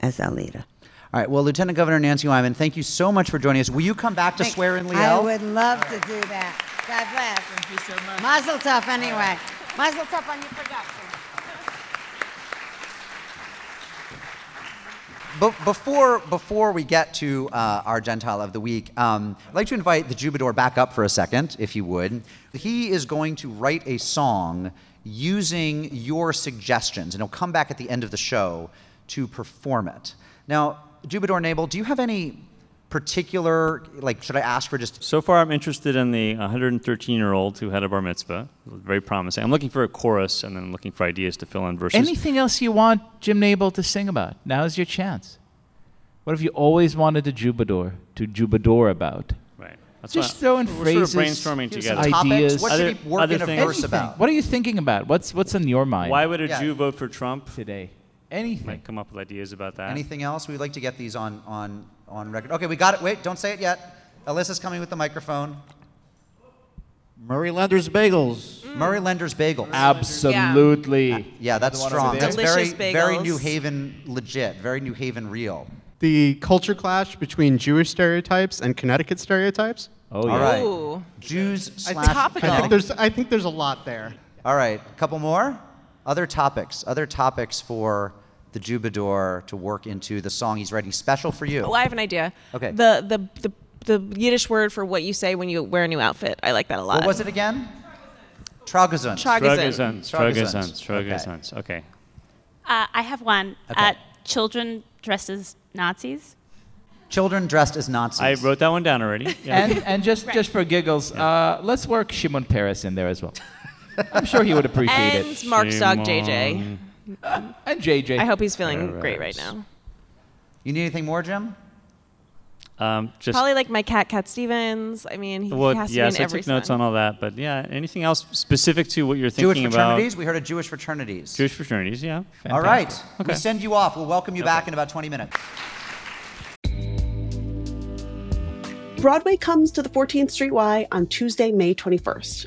Speaker 7: as our leader.
Speaker 2: All right. Well, Lieutenant Governor Nancy Wyman, thank you so much for joining us. Will you come back to swear in
Speaker 7: Leo?
Speaker 2: I
Speaker 7: would love to do that. God bless. Thank you so much. Mazel tov, anyway. Right. Mazel tov on your production.
Speaker 2: Before, before we get to uh, our Gentile of the Week, um, I'd like to invite the Jubador back up for a second, if you would. He is going to write a song using your suggestions, and he'll come back at the end of the show to perform it. Now, Jubador Nabel, do you have any particular like? Should I ask for just
Speaker 1: So far, I'm interested in the 113 year old who had a bar mitzvah. Very promising. I'm looking for a chorus and then looking for ideas to fill in verses.
Speaker 4: Anything else you want Jim Nabel to sing about? Now is your chance. What have you always wanted a Jubador to Jubador about?
Speaker 1: Right. That's
Speaker 4: Just
Speaker 1: why
Speaker 4: throw in
Speaker 1: we're
Speaker 4: phrases.
Speaker 1: Sort of brainstorming together.
Speaker 4: Ideas.
Speaker 2: What should
Speaker 1: Other-
Speaker 2: he work
Speaker 1: other
Speaker 2: in a
Speaker 1: things.
Speaker 2: verse about?
Speaker 4: What are you thinking about? What's what's on your mind
Speaker 1: Why would a
Speaker 2: Yeah.
Speaker 1: Jew vote for Trump?
Speaker 4: today? Anything.
Speaker 1: Might come up with ideas about that.
Speaker 2: Anything else? We'd like to get these on, on, on record. Okay, we got it. Wait, don't say it yet. Alyssa's coming with the microphone.
Speaker 8: Murray Leathers Bagels. Mm.
Speaker 2: Murray Lender's Bagels.
Speaker 4: Absolutely.
Speaker 2: Uh, yeah, that's strong.
Speaker 4: over
Speaker 2: That's
Speaker 4: there?
Speaker 2: very,
Speaker 3: Delicious
Speaker 2: very. New Haven legit. Very New Haven real.
Speaker 9: The culture clash between Jewish stereotypes and Connecticut stereotypes.
Speaker 4: Oh yeah.
Speaker 2: All right.
Speaker 3: Ooh.
Speaker 2: Jews
Speaker 9: I
Speaker 2: slash
Speaker 9: think,
Speaker 3: Topical.
Speaker 9: I think there's I think there's a lot there.
Speaker 2: All right, a couple more. Other topics. Other topics for the Jubador to work into the song he's writing special for you.
Speaker 3: Oh, I have an idea.
Speaker 2: Okay.
Speaker 3: The the the the Yiddish word for what you say when you wear a new outfit. I like that a lot.
Speaker 2: what was it again? Tragazun.
Speaker 3: Tragazun.
Speaker 1: Tragazans.
Speaker 2: Tragazans.
Speaker 1: Tragazans. Tragazans. Okay.
Speaker 5: Uh, I have one.
Speaker 2: Okay.
Speaker 5: Uh, children dressed as Nazis.
Speaker 2: Children dressed as Nazis.
Speaker 1: I wrote that one down already. Yeah.
Speaker 4: And and just just for giggles, uh, let's work Shimon Peres in there as well. I'm sure he would appreciate
Speaker 3: And
Speaker 4: it.
Speaker 3: Mark's dog JJ.
Speaker 4: And JJ.
Speaker 3: I hope he's feeling
Speaker 1: Peres.
Speaker 3: great right now.
Speaker 2: You need anything more, Jim?
Speaker 1: Um, just
Speaker 3: Probably like my cat, Cat Stevens. I mean, he
Speaker 1: well,
Speaker 3: has to
Speaker 1: yes,
Speaker 3: be in
Speaker 1: I
Speaker 3: every
Speaker 1: took notes on all that. But yeah, anything else specific to what you're
Speaker 2: Jewish
Speaker 1: thinking about?
Speaker 2: fraternities? We heard of Jewish fraternities.
Speaker 1: Jewish fraternities. Yeah.
Speaker 2: All right.
Speaker 4: Fantastic.
Speaker 2: We
Speaker 1: Okay.
Speaker 2: send you off. We'll welcome you back in about 20 minutes.
Speaker 10: Broadway comes to the 14th Street Y on Tuesday, May 21st.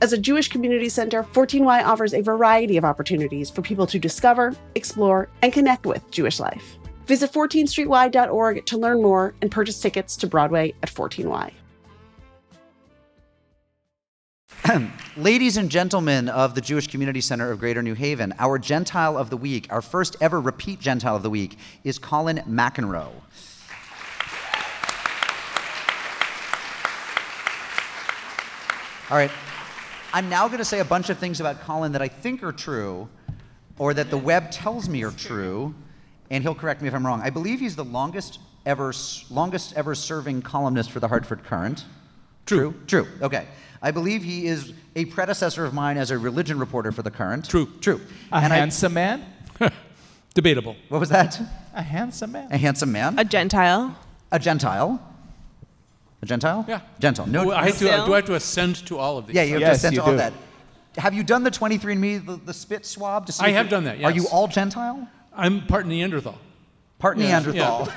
Speaker 10: As a Jewish community center, 14Y offers a variety of opportunities for people to discover, explore, and connect with Jewish life. Visit 14streety.org to learn more and purchase tickets to Broadway at 14Y.
Speaker 2: Ladies and gentlemen of the Jewish Community Center of Greater New Haven, our Gentile of the Week, our first ever repeat Gentile of the Week, is Colin McEnroe. All right. I'm now going to say a bunch of things about Colin that I think are true, or that the web tells me are true, and he'll correct me if I'm wrong. I believe he's the longest ever, longest ever serving columnist for the Hartford Courant. True. True. Okay. I believe he is a predecessor of mine as a religion reporter for the Courant.
Speaker 11: True.
Speaker 2: True.
Speaker 4: a
Speaker 2: And I-
Speaker 4: handsome man.
Speaker 11: Debatable.
Speaker 2: what was that?
Speaker 4: A handsome man.
Speaker 2: A handsome man.
Speaker 3: A Gentile.
Speaker 2: A Gentile. A Gentile?
Speaker 11: Yeah.
Speaker 2: Gentile. No.
Speaker 11: Do I, have to,
Speaker 3: Still?
Speaker 11: do I have to assent to all of these?
Speaker 2: yeah, you have
Speaker 4: Yes,
Speaker 2: to send
Speaker 4: you
Speaker 2: all
Speaker 4: do.
Speaker 2: that. Have you done the 23andMe, the, the spit swab to see?
Speaker 11: I have
Speaker 2: you-
Speaker 11: done that,
Speaker 2: Are you all Gentile?
Speaker 11: I'm part Neanderthal.
Speaker 2: Part
Speaker 11: Yeah,
Speaker 2: Neanderthal.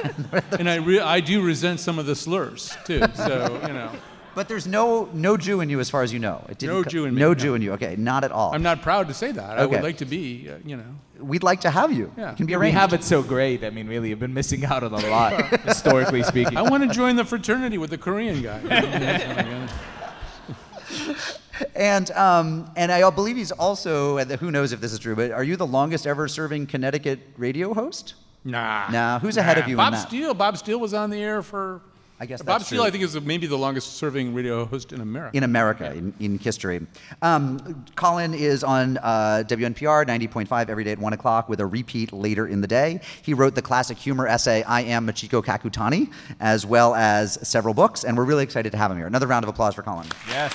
Speaker 11: and I, re- I do resent some of the slurs, too. So, you know,
Speaker 2: but there's no no Jew in you as far as you know. It didn't
Speaker 11: No
Speaker 2: co-
Speaker 11: Jew in me,
Speaker 2: No
Speaker 11: no.
Speaker 2: Jew in you. Okay, not at all.
Speaker 11: I'm not proud to say that. I
Speaker 2: Okay.
Speaker 11: would like to be, uh, you know.
Speaker 2: We'd like to have you.
Speaker 11: Yeah.
Speaker 2: It can be
Speaker 4: We
Speaker 2: arranged.
Speaker 4: have it so great. I mean, really, you've been missing out on a lot, historically speaking.
Speaker 11: I want to join the fraternity with the Korean guy.
Speaker 2: And um, and I believe he's also, and who knows if this is true, but are you the longest ever serving Connecticut radio host?
Speaker 11: nah.
Speaker 2: Nah, who's ahead of you in
Speaker 11: Bob
Speaker 2: that?
Speaker 11: Steele. Bob Steele was on the air for.
Speaker 2: I guess
Speaker 11: Bob Steele. I think, is maybe the longest serving radio host in America.
Speaker 2: in America, in, in history. Um, Colin is on uh, WNPR 90.5 every day at 1 o'clock with a repeat later in the day. He wrote the classic humor essay, I Am Michiko Kakutani, as well as several books, and we're really excited to have him here. Another round of applause for Colin.
Speaker 4: Yes.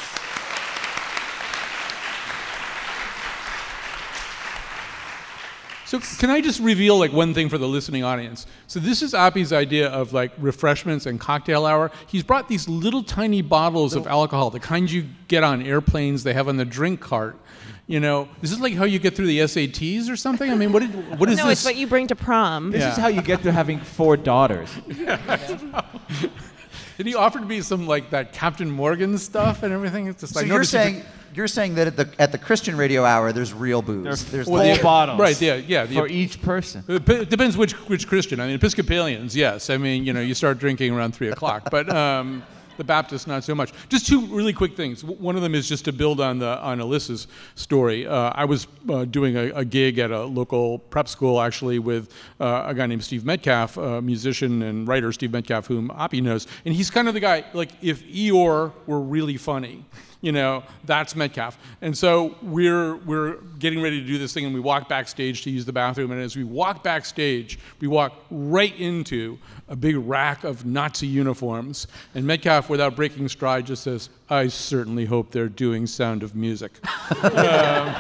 Speaker 11: So can I just reveal like one thing for the listening audience? So this is Appy's idea of like refreshments and cocktail hour. He's brought these little tiny bottles of alcohol, the kind you get on airplanes, they have on the drink cart. You know, this is this like how you get through the SATs or something? I mean, what, did, what is
Speaker 3: no,
Speaker 11: this?
Speaker 3: it's what you bring to prom.
Speaker 4: This
Speaker 11: Yeah.
Speaker 4: is how you get to having four daughters.
Speaker 11: and he offered me some like that Captain Morgan stuff and everything. It's just
Speaker 2: So
Speaker 11: like
Speaker 2: you're saying you're saying that at the at the Christian radio hour, there's real booze. There's
Speaker 4: full
Speaker 2: the-
Speaker 4: bottles.
Speaker 11: Right, yeah, yeah. the-
Speaker 4: For each person.
Speaker 11: It it depends which which Christian. I mean, Episcopalians, yes. I mean, you know, you start drinking around three o'clock, but um, the Baptists not so much. Just two really quick things. One of them is just to build on the on Alyssa's story. Uh, I was uh, doing a, a gig at a local prep school actually with uh, a guy named Steve Metcalf, a musician and writer Steve Metcalf, whom Oppie knows, and he's kind of the guy. Like if Eeyore were really funny you know, that's Metcalf. And so we're we're getting ready to do this thing, and we walk backstage to use the bathroom. And as we walk backstage, we walk right into a big rack of Nazi uniforms. And Metcalf, without breaking stride, just says, "I certainly hope they're doing Sound of Music." um,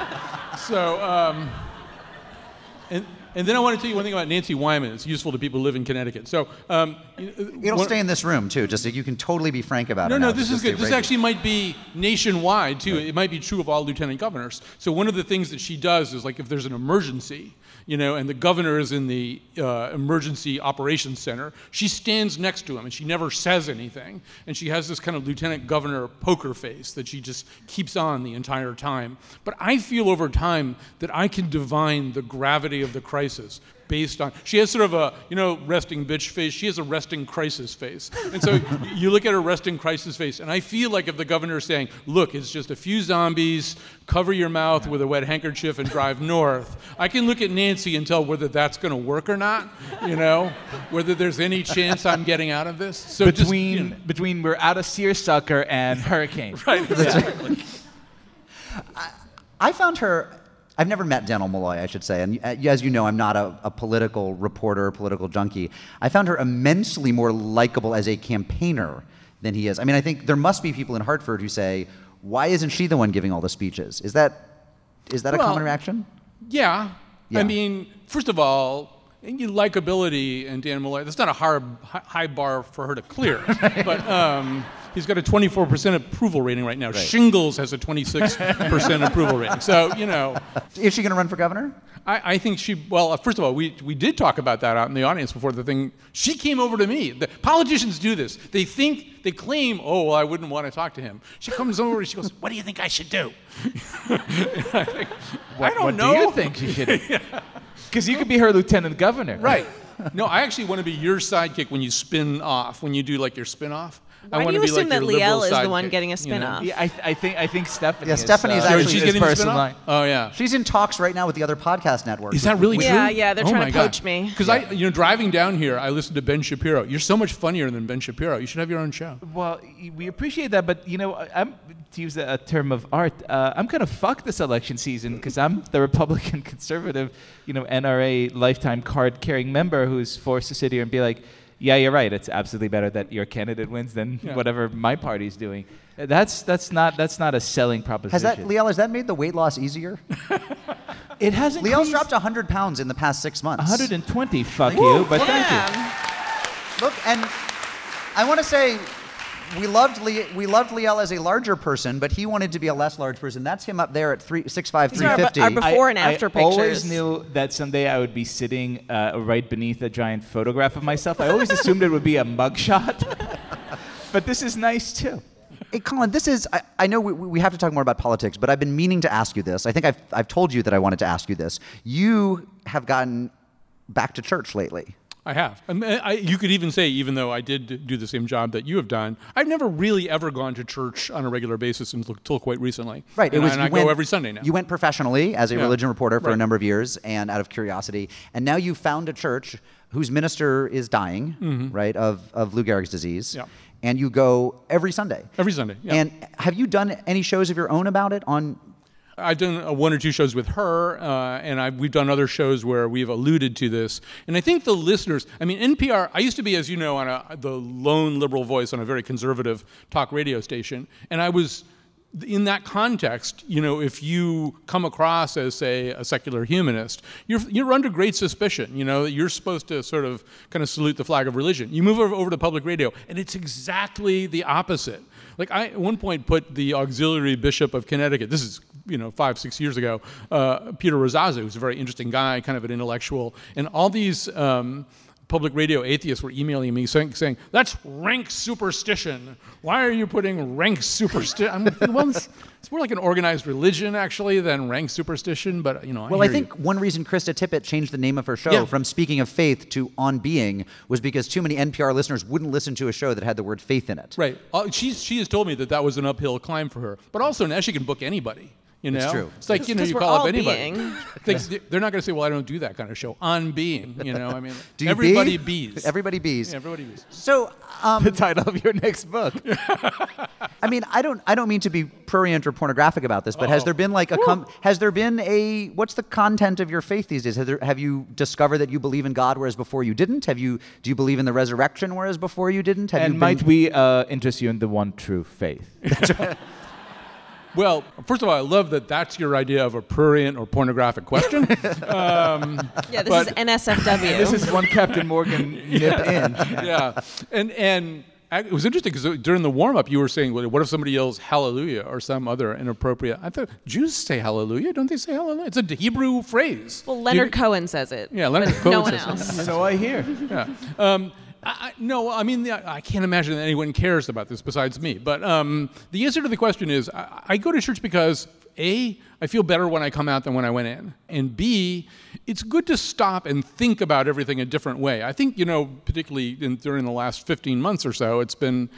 Speaker 11: so. Um, and, then I want to tell you one thing about Nancy Wyman. It's useful to people who live in Connecticut. So um,
Speaker 2: It'll
Speaker 11: one-
Speaker 2: stay in this room too, just so you can totally be frank about
Speaker 11: no,
Speaker 2: it.
Speaker 11: no,
Speaker 2: now,
Speaker 11: this is good. This
Speaker 2: regular.
Speaker 11: actually might be nationwide too. It might be true of all lieutenant governors. So one of the things that she does is like if there's an emergency, you know, and the governor is in the uh, emergency operations center, she stands next to him and she never says anything, and she has this kind of lieutenant governor poker face that she just keeps on the entire time. But I feel over time that I can divine the gravity of the crisis based on she has sort of a you know resting bitch face she has a resting crisis face and so you look at her resting crisis face and i feel like if the governor is saying look it's just a few zombies cover your mouth with a wet handkerchief and drive north i can look at nancy and tell whether that's going to work or not you know whether there's any chance i'm getting out of this so just,
Speaker 4: between
Speaker 11: you know,
Speaker 4: between we're out of seersucker and hurricane.
Speaker 11: right exactly.
Speaker 2: I found her. I've never met Dannel Malloy, I should say, and uh, as you know, I'm not a, a political reporter, political junkie. I found her immensely more likable as a campaigner than he is. I mean, I think there must be people in Hartford who say, "Why isn't she the one giving all the speeches?" Is that is that a common reaction?
Speaker 11: Yeah.
Speaker 2: Yeah.
Speaker 11: I mean, first of all, you likability and Dan Malloy, that's not a hard, high bar for her to clear. but um, he's got a 24% approval rating right now. Shingles has a 26% approval rating. So, you know,
Speaker 2: Is she going to run for governor?
Speaker 11: I, I think she, well, uh, first of all, we, we did talk about that out in the audience before the thing. She came over to me. The, politicians do this. They think, they claim, oh, well, I wouldn't want to talk to him. She comes over and she goes, what do you think I should do? I, think, I don't
Speaker 4: what
Speaker 11: know.
Speaker 4: do you think she should? Because you could be her lieutenant governor.
Speaker 11: Right. No, I actually want to be your sidekick when you spin off, when you do like your spin off. I
Speaker 3: Why do
Speaker 11: want
Speaker 3: you
Speaker 11: to be
Speaker 3: assume
Speaker 11: like
Speaker 3: that Liel is the one getting a
Speaker 11: you know?
Speaker 3: spin-off?
Speaker 4: Yeah, I, I think I think Stephanie.
Speaker 2: Yeah,
Speaker 4: is,
Speaker 2: Stephanie's
Speaker 4: uh,
Speaker 2: actually-
Speaker 11: she's
Speaker 2: is
Speaker 11: getting the
Speaker 4: first line.
Speaker 11: Oh yeah.
Speaker 2: She's in talks right now with the other podcast network.
Speaker 11: Is that really true?
Speaker 3: Yeah, yeah, they're
Speaker 11: oh
Speaker 3: trying
Speaker 11: my
Speaker 3: to
Speaker 11: God.
Speaker 3: poach me.
Speaker 11: Because I, you know, driving down here, I listened to Ben Shapiro. You're so much funnier than Ben Shapiro. You should have your own show.
Speaker 4: Well, we appreciate that, but you know, I- I'm to use a, a term of art. Uh, I'm kind of fucked this election season because I'm the Republican conservative, you know, NRA lifetime card carrying member who's forced to sit here and be like, "Yeah, you're right. It's absolutely better that your candidate wins than
Speaker 11: Yeah.
Speaker 4: whatever my party's doing." That's that's not that's not a selling proposition.
Speaker 2: Has that, Liel, has that made the weight loss easier?
Speaker 4: It hasn't.
Speaker 2: Liel's dropped 100 pounds in the past six months.
Speaker 4: 120. Fuck you, but thank you.
Speaker 2: Look, and I want to say we loved Le- we loved Liel as a larger person, but he wanted to be a less large person. That's him up there at three, 6'5",
Speaker 3: These are our, our before and
Speaker 4: I,
Speaker 3: after
Speaker 4: I
Speaker 3: pictures.
Speaker 4: I always knew that someday I would be sitting uh, right beneath a giant photograph of myself. I always assumed it would be a mugshot, but this is nice too.
Speaker 2: Hey, Colin, this is, I, I know we, we have to talk more about politics, but I've been meaning to ask you this. I think I've, I've told you that I wanted to ask you this. You have gotten back to church lately.
Speaker 11: I have. I mean, I, you could even say, even though I did do the same job that you have done, I've never really ever gone to church on a regular basis until, quite recently.
Speaker 2: Right.
Speaker 11: And,
Speaker 2: it was,
Speaker 11: I, and I
Speaker 2: went-
Speaker 11: go every Sunday now.
Speaker 2: You went professionally as a
Speaker 11: Yeah.
Speaker 2: religion reporter for a number of years and out of curiosity. And now you found a church whose minister is dying, right, of, of Lou Gehrig's disease.
Speaker 11: Mm-hmm. Yeah.
Speaker 2: And you go every Sunday.
Speaker 11: Every Sunday. Yeah.
Speaker 2: And have you done any shows of your own about it on
Speaker 11: I've done uh, one or two shows with her, uh, and i we've done other shows where we've alluded to this. And I think the listeners, I mean, NPR, I used to be, as you know, on a, the lone liberal voice on a very conservative talk radio station. And I was, in that context, you know, if you come across as, say, a secular humanist, you're, you're under great suspicion, you know, you're supposed to sort of kind of salute the flag of religion. You move over to public radio, and it's exactly the opposite. Like I at one point put the auxiliary bishop of Connecticut. This is you know five six years ago. Uh, Peter Rosazza, who's a very interesting guy, kind of an intellectual, and all these. Um, public radio atheists were emailing me saying, saying that's rank superstition. Why are you putting rank superstition? Well, it's, it's more like an organized religion actually than rank superstition. But you know,
Speaker 2: Well, I
Speaker 11: you.
Speaker 2: think one reason Krista Tippett changed the name of her show
Speaker 11: Yeah.
Speaker 2: from Speaking of Faith to On Being was because too many NPR listeners wouldn't listen to a show that had the word faith in it.
Speaker 11: Right. Uh, she's, she has told me that that was an uphill climb for her. But also now she can book anybody. You know?
Speaker 2: It's true.
Speaker 11: It's like, you know, you call up anybody.
Speaker 3: being.
Speaker 11: Things- they're not going to say, well, I don't do that kind of show. On being, you know? I mean,
Speaker 2: Do you
Speaker 11: everybody
Speaker 2: bee?
Speaker 11: bees.
Speaker 2: Everybody bees.
Speaker 11: Yeah, everybody bees.
Speaker 2: So, um,
Speaker 4: the title of your next book.
Speaker 2: I mean, I don't, I don't mean to be prurient or pornographic about this, but has there been like a, com- has there been a, what's the content of your faith these days? Have, there, have you discovered that you believe in God, whereas before you didn't? Have you, do you believe in the resurrection, whereas before you didn't? Have
Speaker 4: and
Speaker 2: you
Speaker 4: might
Speaker 2: been,
Speaker 4: we uh, interest you in the one true faith?
Speaker 11: Well, first of all, I love that that's your idea of a prurient or pornographic question. um,
Speaker 3: Yeah, this is NSFW.
Speaker 4: this is one Captain Morgan nip in.
Speaker 11: yeah, and and it was interesting because during the warm up, you were saying, well, "What if somebody yells Hallelujah or some other inappropriate?" I thought Jews say Hallelujah, don't they say Hallelujah? It's a Hebrew phrase.
Speaker 3: well, Leonard
Speaker 11: Did-
Speaker 3: Cohen says it.
Speaker 11: Yeah, Leonard
Speaker 3: but
Speaker 11: Cohen
Speaker 3: No one
Speaker 11: says it.
Speaker 3: else.
Speaker 4: So I hear.
Speaker 11: yeah. Um, I, I, no, I mean, the- I can't imagine that anyone cares about this besides me. But um, the answer to the question is I, I go to church because A, I feel better when I come out than when I went in. And B, it's good to stop and think about everything a different way. I think, you know, particularly in, during the last 15 months or so, it's been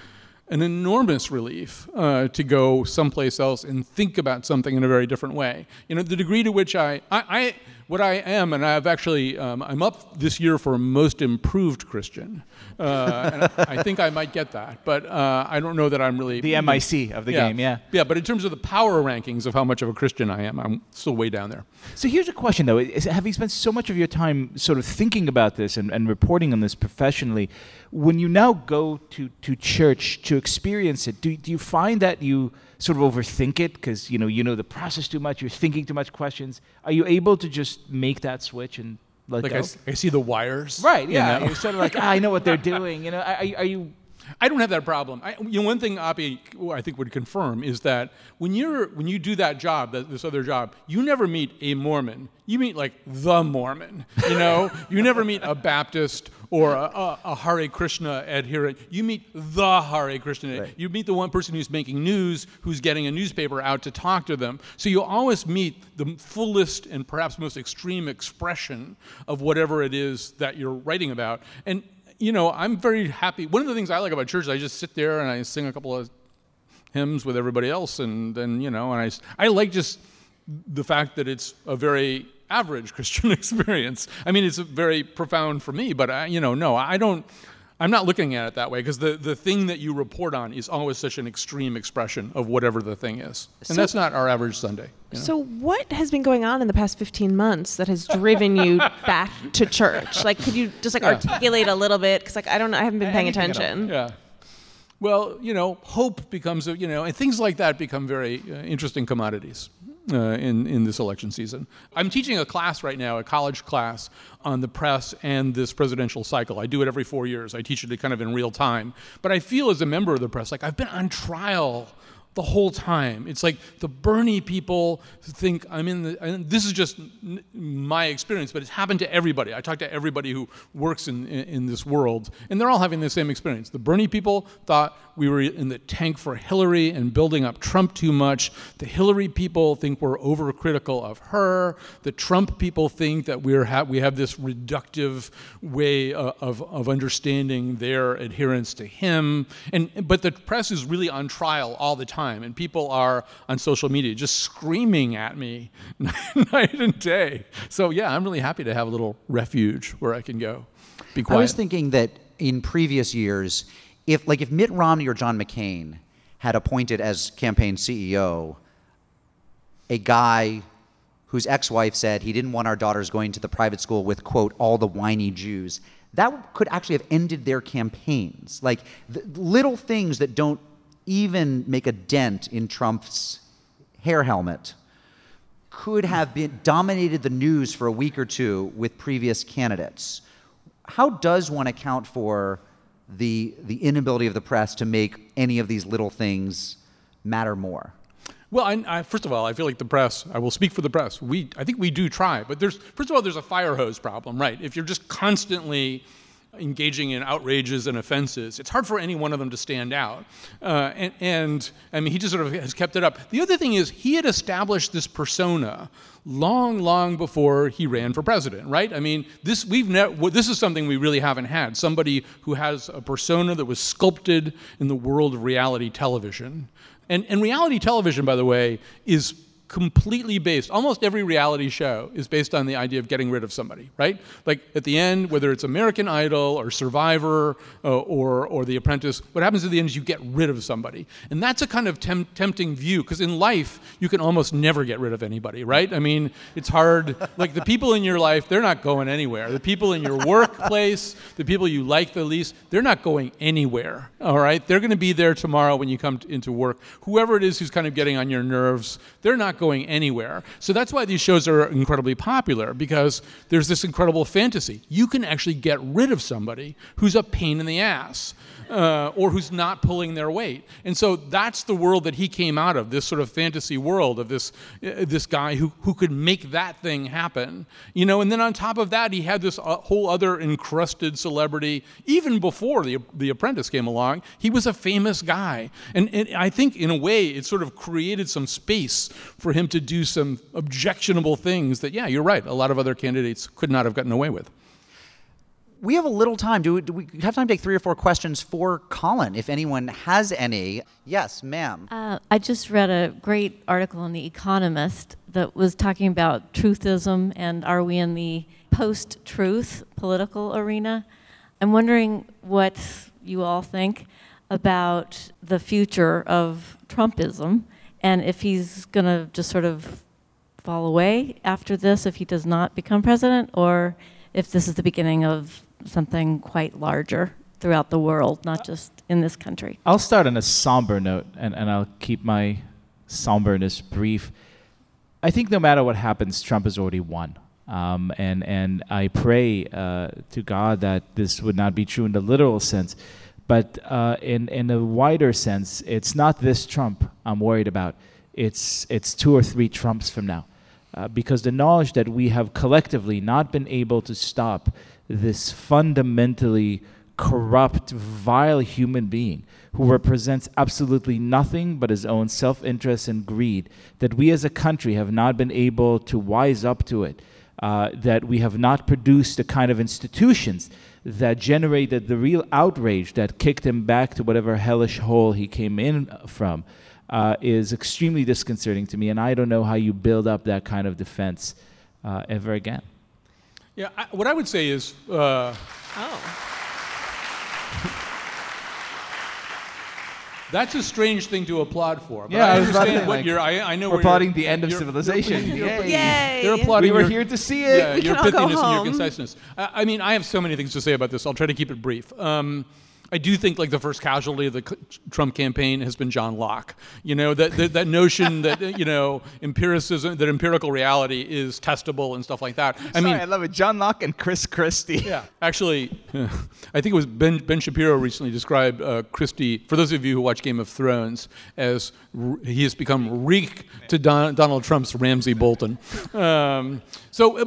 Speaker 11: an enormous relief uh, to go someplace else and think about something in a very different way. You know, the degree to which I, I, I what I am, and I've actually, um, I'm up this year for most improved Christian. Uh, and I think I might get that, but uh, I don't know that I'm really
Speaker 4: The MIC of the game, yeah.
Speaker 11: Yeah, but in terms of the power rankings of how much of a Christian I am, I'm still way down there.
Speaker 4: So here's a question, though: is, Having spent so much of your time sort of thinking about this and, and reporting on this professionally, when you now go to, to church to experience it, do, do you find that you sort of overthink it because you know you know the process too much, you're thinking too much questions? Are you able to just make that switch and let
Speaker 11: Like
Speaker 4: go?
Speaker 11: I, I see the wires.
Speaker 4: right?
Speaker 11: you
Speaker 4: Yeah.
Speaker 11: know?
Speaker 4: You're sort of like, ah, I know what they're doing. You know, are, are you- are you?
Speaker 11: I don't have that problem. I, you know, one thing Api, I think, would confirm is that when you're when you do that job, that, this other job, you never meet a Mormon. You meet like the Mormon. You know, you never meet a Baptist or a, a, a Hare Krishna adherent. You meet the Hare Krishna. You meet the one person who's making news, who's getting a newspaper out to talk to them. So you always meet the fullest and perhaps most extreme expression of whatever it is that you're writing about. And you know, I'm very happy. One of the things I like about church is I just sit there and I sing a couple of hymns with everybody else, and then you know, and I I like just the fact that it's a very average Christian experience. I mean, it's very profound for me, but I, you know, no, I don't. I'm not looking at it that way because the, the thing that you report on is always such an extreme expression of whatever the thing is. And that's not our average Sunday. you know?
Speaker 3: So, what has been going on in the past 15 months that has driven you back to church? Like, could you just like
Speaker 11: Yeah.
Speaker 3: articulate a little bit? Because like I don't, know, I haven't been paying
Speaker 11: Anything
Speaker 3: attention.
Speaker 11: Yeah. Well, you know, hope becomes, you know, and things like that become very uh, interesting commodities uh, in, in this election season. I'm teaching a class right now, a college class, on the press and this presidential cycle. I do it every four years. I teach it kind of in real time. But I feel as a member of the press, like I've been on trial the whole time. It's like the Bernie people think I'm in the, and this is just n- my experience, but it's happened to everybody. I talk to everybody who works in, in, in this world, and they're all having the same experience. The Bernie people thought we were in the tank for Hillary and building up Trump too much. The Hillary people think we're overcritical of her. The Trump people think that we're ha- we have this reductive way uh, of, of understanding their adherence to him. And, but the press is really on trial all the time, and people are on social media just screaming at me night and day. So, yeah, I'm really happy to have a little refuge where I can go. Be
Speaker 2: I was thinking that in previous years, if like if Mitt Romney or John McCain had appointed as campaign CEO a guy whose ex-wife said he didn't want our daughters going to the private school with quote all the whiny Jews, that could actually have ended their campaigns. Like the little things that don't even make a dent in Trump's hair helmet could have been dominated the news for a week or two with previous candidates. How does one account for the the inability of the press to make any of these little things matter more?
Speaker 11: Well, I, I, first of all, I feel like the press. I will speak for the press. We, I think we do try, but there's first of all, there's a fire hose problem, right? If you're just constantly engaging in outrages and offenses. It's hard for any one of them to stand out. Uh, and, and, I mean, he just sort of has kept it up. The other thing is, he had established this persona long, long before he ran for president, right? I mean, this, we've ne- this is something we really haven't had. Somebody who has a persona that was sculpted in the world of reality television. And, and reality television, by the way, is completely based almost every reality show is based on the idea of getting rid of somebody right? Like at the end whether it's american idol or survivor uh, or, or the apprentice what happens at the end is you get rid of somebody. And that's a kind of tem- tempting view because in life you can almost never get rid of anybody right? I mean it's hard. Like the people in your life they're not going anywhere. The people in your workplace the people you like the least they're not going anywhere all right? They're going to be there tomorrow when you come t- into work. Whoever it is who's kind of getting on your nerves they're not going anywhere. So that's why these shows are incredibly popular because there's this incredible fantasy. You can actually get rid of somebody who's a pain in the ass uh, or who's not pulling their weight. And so that's the world that he came out of, this sort of fantasy world of this, uh, this guy who, who could make that thing happen. You know, and then on top of that, he had this uh, whole other encrusted celebrity. Even before the, the Apprentice came along, he was a famous guy. And, and I think, in a way, it sort of created some space for him to do some objectionable things that, yeah, you're right, a lot of other candidates could not have gotten away with
Speaker 2: we have a little time. Do we, do we, have time to take three or four questions for Colin, if anyone has any? Yes, ma'am.
Speaker 12: Uh, I just read a great article in The Economist that was talking about truthism and are we in the post truth political arena? I'm wondering what you all think about the future of Trumpism and if he's going to just sort of fall away after this if he does not become president or if this is the beginning of something quite larger throughout the world, not just in this country.
Speaker 4: I'll start on a somber note, and, and I'll keep my somberness brief. I think no matter what happens, Trump has already won. Um, and, and I pray uh, to God that this would not be true in the literal sense. But uh, in, in a wider sense, it's not this Trump I'm worried about. It's, it's two or three Trumps from now. Uh, because the knowledge that we have collectively not been able to stop this fundamentally corrupt, vile human being who represents absolutely nothing but his own self interest and greed, that we as a country have not been able to wise up to it, uh, that we have not produced the kind of institutions that generated the real outrage that kicked him back to whatever hellish hole he came in from. Uh, is extremely disconcerting to me, and I don't know how you build up that kind of defense uh, ever again.
Speaker 11: Yeah, I, what I would say is. Uh,
Speaker 3: oh.
Speaker 11: That's a strange thing to applaud for. But
Speaker 4: yeah,
Speaker 11: I,
Speaker 4: I
Speaker 11: understand what
Speaker 4: like,
Speaker 11: you're. I, I know
Speaker 4: we're applauding
Speaker 11: the
Speaker 4: end of civilization.
Speaker 11: You're, you're,
Speaker 3: Yay!
Speaker 11: They're applauding.
Speaker 4: We were
Speaker 11: your,
Speaker 4: here to see it.
Speaker 11: Yeah,
Speaker 3: we
Speaker 11: your
Speaker 3: can all go
Speaker 11: pithiness and your conciseness. I, I, mean, I have so many things to say about this. I'll try to keep it brief. Um, I do think like the first casualty of the Trump campaign has been John Locke. You know that that, that notion that you know empiricism, that empirical reality is testable and stuff like that. I
Speaker 4: Sorry,
Speaker 11: mean,
Speaker 4: I love it. John Locke and Chris Christie.
Speaker 11: Yeah, actually, I think it was Ben Ben Shapiro recently described uh, Christie. For those of you who watch Game of Thrones, as he has become reek to Don, Donald Trump's Ramsay Bolton. Um, so,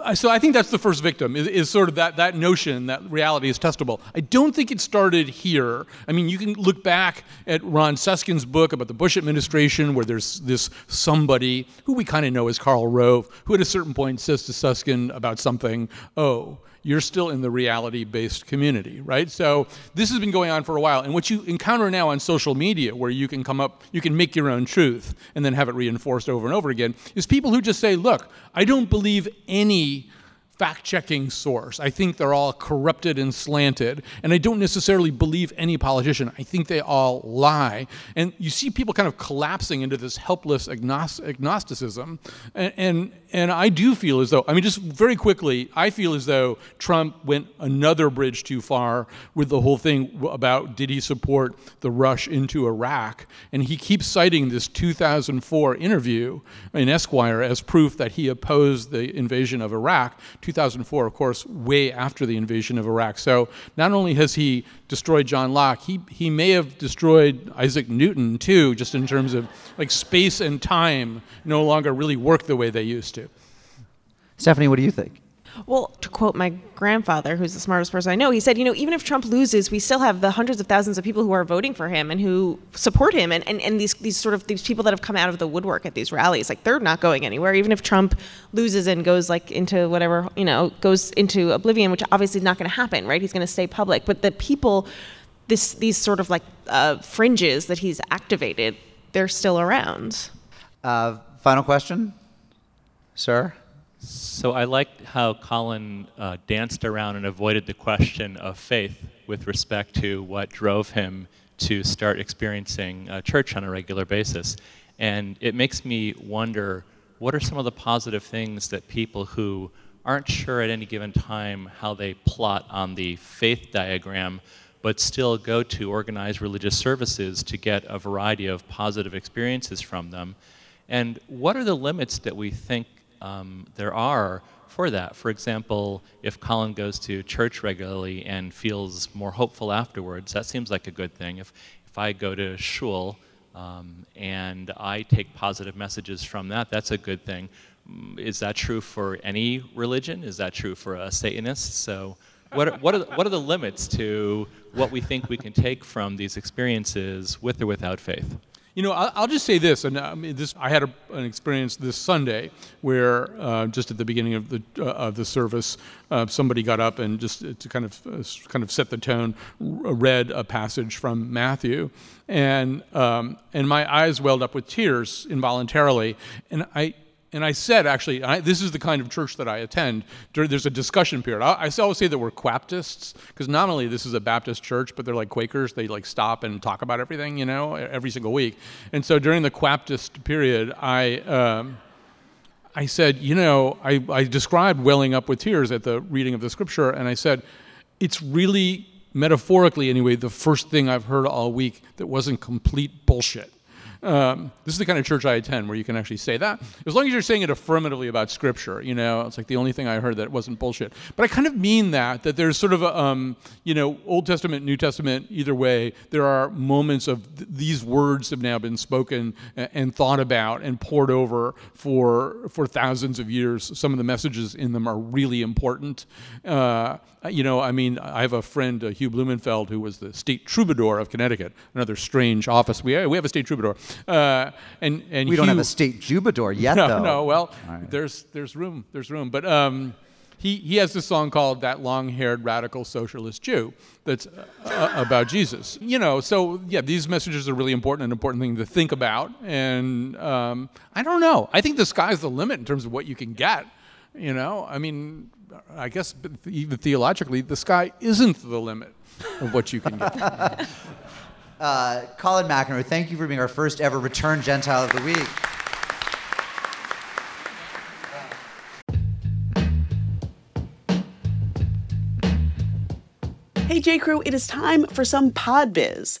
Speaker 11: uh, so I think that's the first victim is, is sort of that that notion that reality is testable. I don't think it started here. I mean, you can look back at Ron Suskind's book about the Bush administration, where there's this somebody who we kind of know as Karl Rove, who at a certain point says to Suskind about something, "Oh." You're still in the reality based community, right? So this has been going on for a while. And what you encounter now on social media, where you can come up, you can make your own truth and then have it reinforced over and over again, is people who just say, look, I don't believe any fact checking source. I think they're all corrupted and slanted. And I don't necessarily believe any politician. I think they all lie. And you see people kind of collapsing into this helpless agnost- agnosticism. And, and, and I do feel as though, I mean, just very quickly, I feel as though Trump went another bridge too far with the whole thing about did he support the rush into Iraq. And he keeps citing this 2004 interview in Esquire as proof that he opposed the invasion of Iraq. 2004, of course, way after the invasion of Iraq. So not only has he destroyed John Locke, he, he may have destroyed Isaac Newton too, just in terms of like space and time no longer really work the way they used to.
Speaker 2: Stephanie, what do you think?
Speaker 3: Well, to quote my grandfather, who's the smartest person I know, he said, you know, even if Trump loses, we still have the hundreds of thousands of people who are voting for him and who support him, and, and, and these these sort of these people that have come out of the woodwork at these rallies, like they're not going anywhere. Even if Trump loses and goes like into whatever, you know, goes into oblivion, which obviously is not going to happen, right? He's going to stay public, but the people, this these sort of like uh, fringes that he's activated, they're still around.
Speaker 2: Uh, final question, sir.
Speaker 13: So I liked how Colin uh, danced around and avoided the question of faith with respect to what drove him to start experiencing uh, church on a regular basis. And it makes me wonder what are some of the positive things that people who aren't sure at any given time how they plot on the faith diagram, but still go to organized religious services to get a variety of positive experiences from them? And what are the limits that we think um, there are for that. For example, if Colin goes to church regularly and feels more hopeful afterwards, that seems like a good thing. If, if I go to shul um, and I take positive messages from that, that's a good thing. Mm, is that true for any religion? Is that true for a Satanist? So, what are, what, are what are the limits to what we think we can take from these experiences with or without faith?
Speaker 11: You know, I'll, just say this, and I mean, this I had a, an experience this Sunday where uh, just at the beginning of the uh, of the service, uh, somebody got up and just to kind of uh, kind of set the tone, read a passage from Matthew, and um, and my eyes welled up with tears involuntarily, and I and I said, actually, I, this is the kind of church that I attend. There's a discussion period. I, I always say that we're Quaptists because nominally this is a Baptist church, but they're like Quakers. They like stop and talk about everything, you know, every single week. And so during the Quaptist period, I. Um, I said, you know, I, I described welling up with tears at the reading of the scripture, and I said, it's really, metaphorically anyway, the first thing I've heard all week that wasn't complete bullshit. Um, this is the kind of church I attend where you can actually say that. As long as you're saying it affirmatively about Scripture, you know, it's like the only thing I heard that wasn't bullshit. But I kind of mean that, that there's sort of a, um, you know, Old Testament, New Testament, either way, there are moments of th- these words have now been spoken and, and thought about and poured over for, for thousands of years. Some of the messages in them are really important. Uh, you know, I mean, I have a friend, uh, Hugh Blumenfeld, who was the state troubadour of Connecticut, another strange office. We, we have a state troubadour. Uh, and, and
Speaker 2: we don't have a state troubadour yet,
Speaker 11: no,
Speaker 2: though.
Speaker 11: No, well,
Speaker 2: right.
Speaker 11: there's, there's room, there's room. But um, he, he has this song called That Long Haired Radical Socialist Jew that's uh, about Jesus. You know, so yeah, these messages are really important, an important thing to think about. And um, I don't know. I think the sky's the limit in terms of what you can get. You know, I mean, I guess even theologically, the sky isn't the limit of what you can get.
Speaker 2: uh, Colin McEnroe, thank you for being our first ever return Gentile of the week.
Speaker 10: Hey J. Crew, it is time for some pod biz.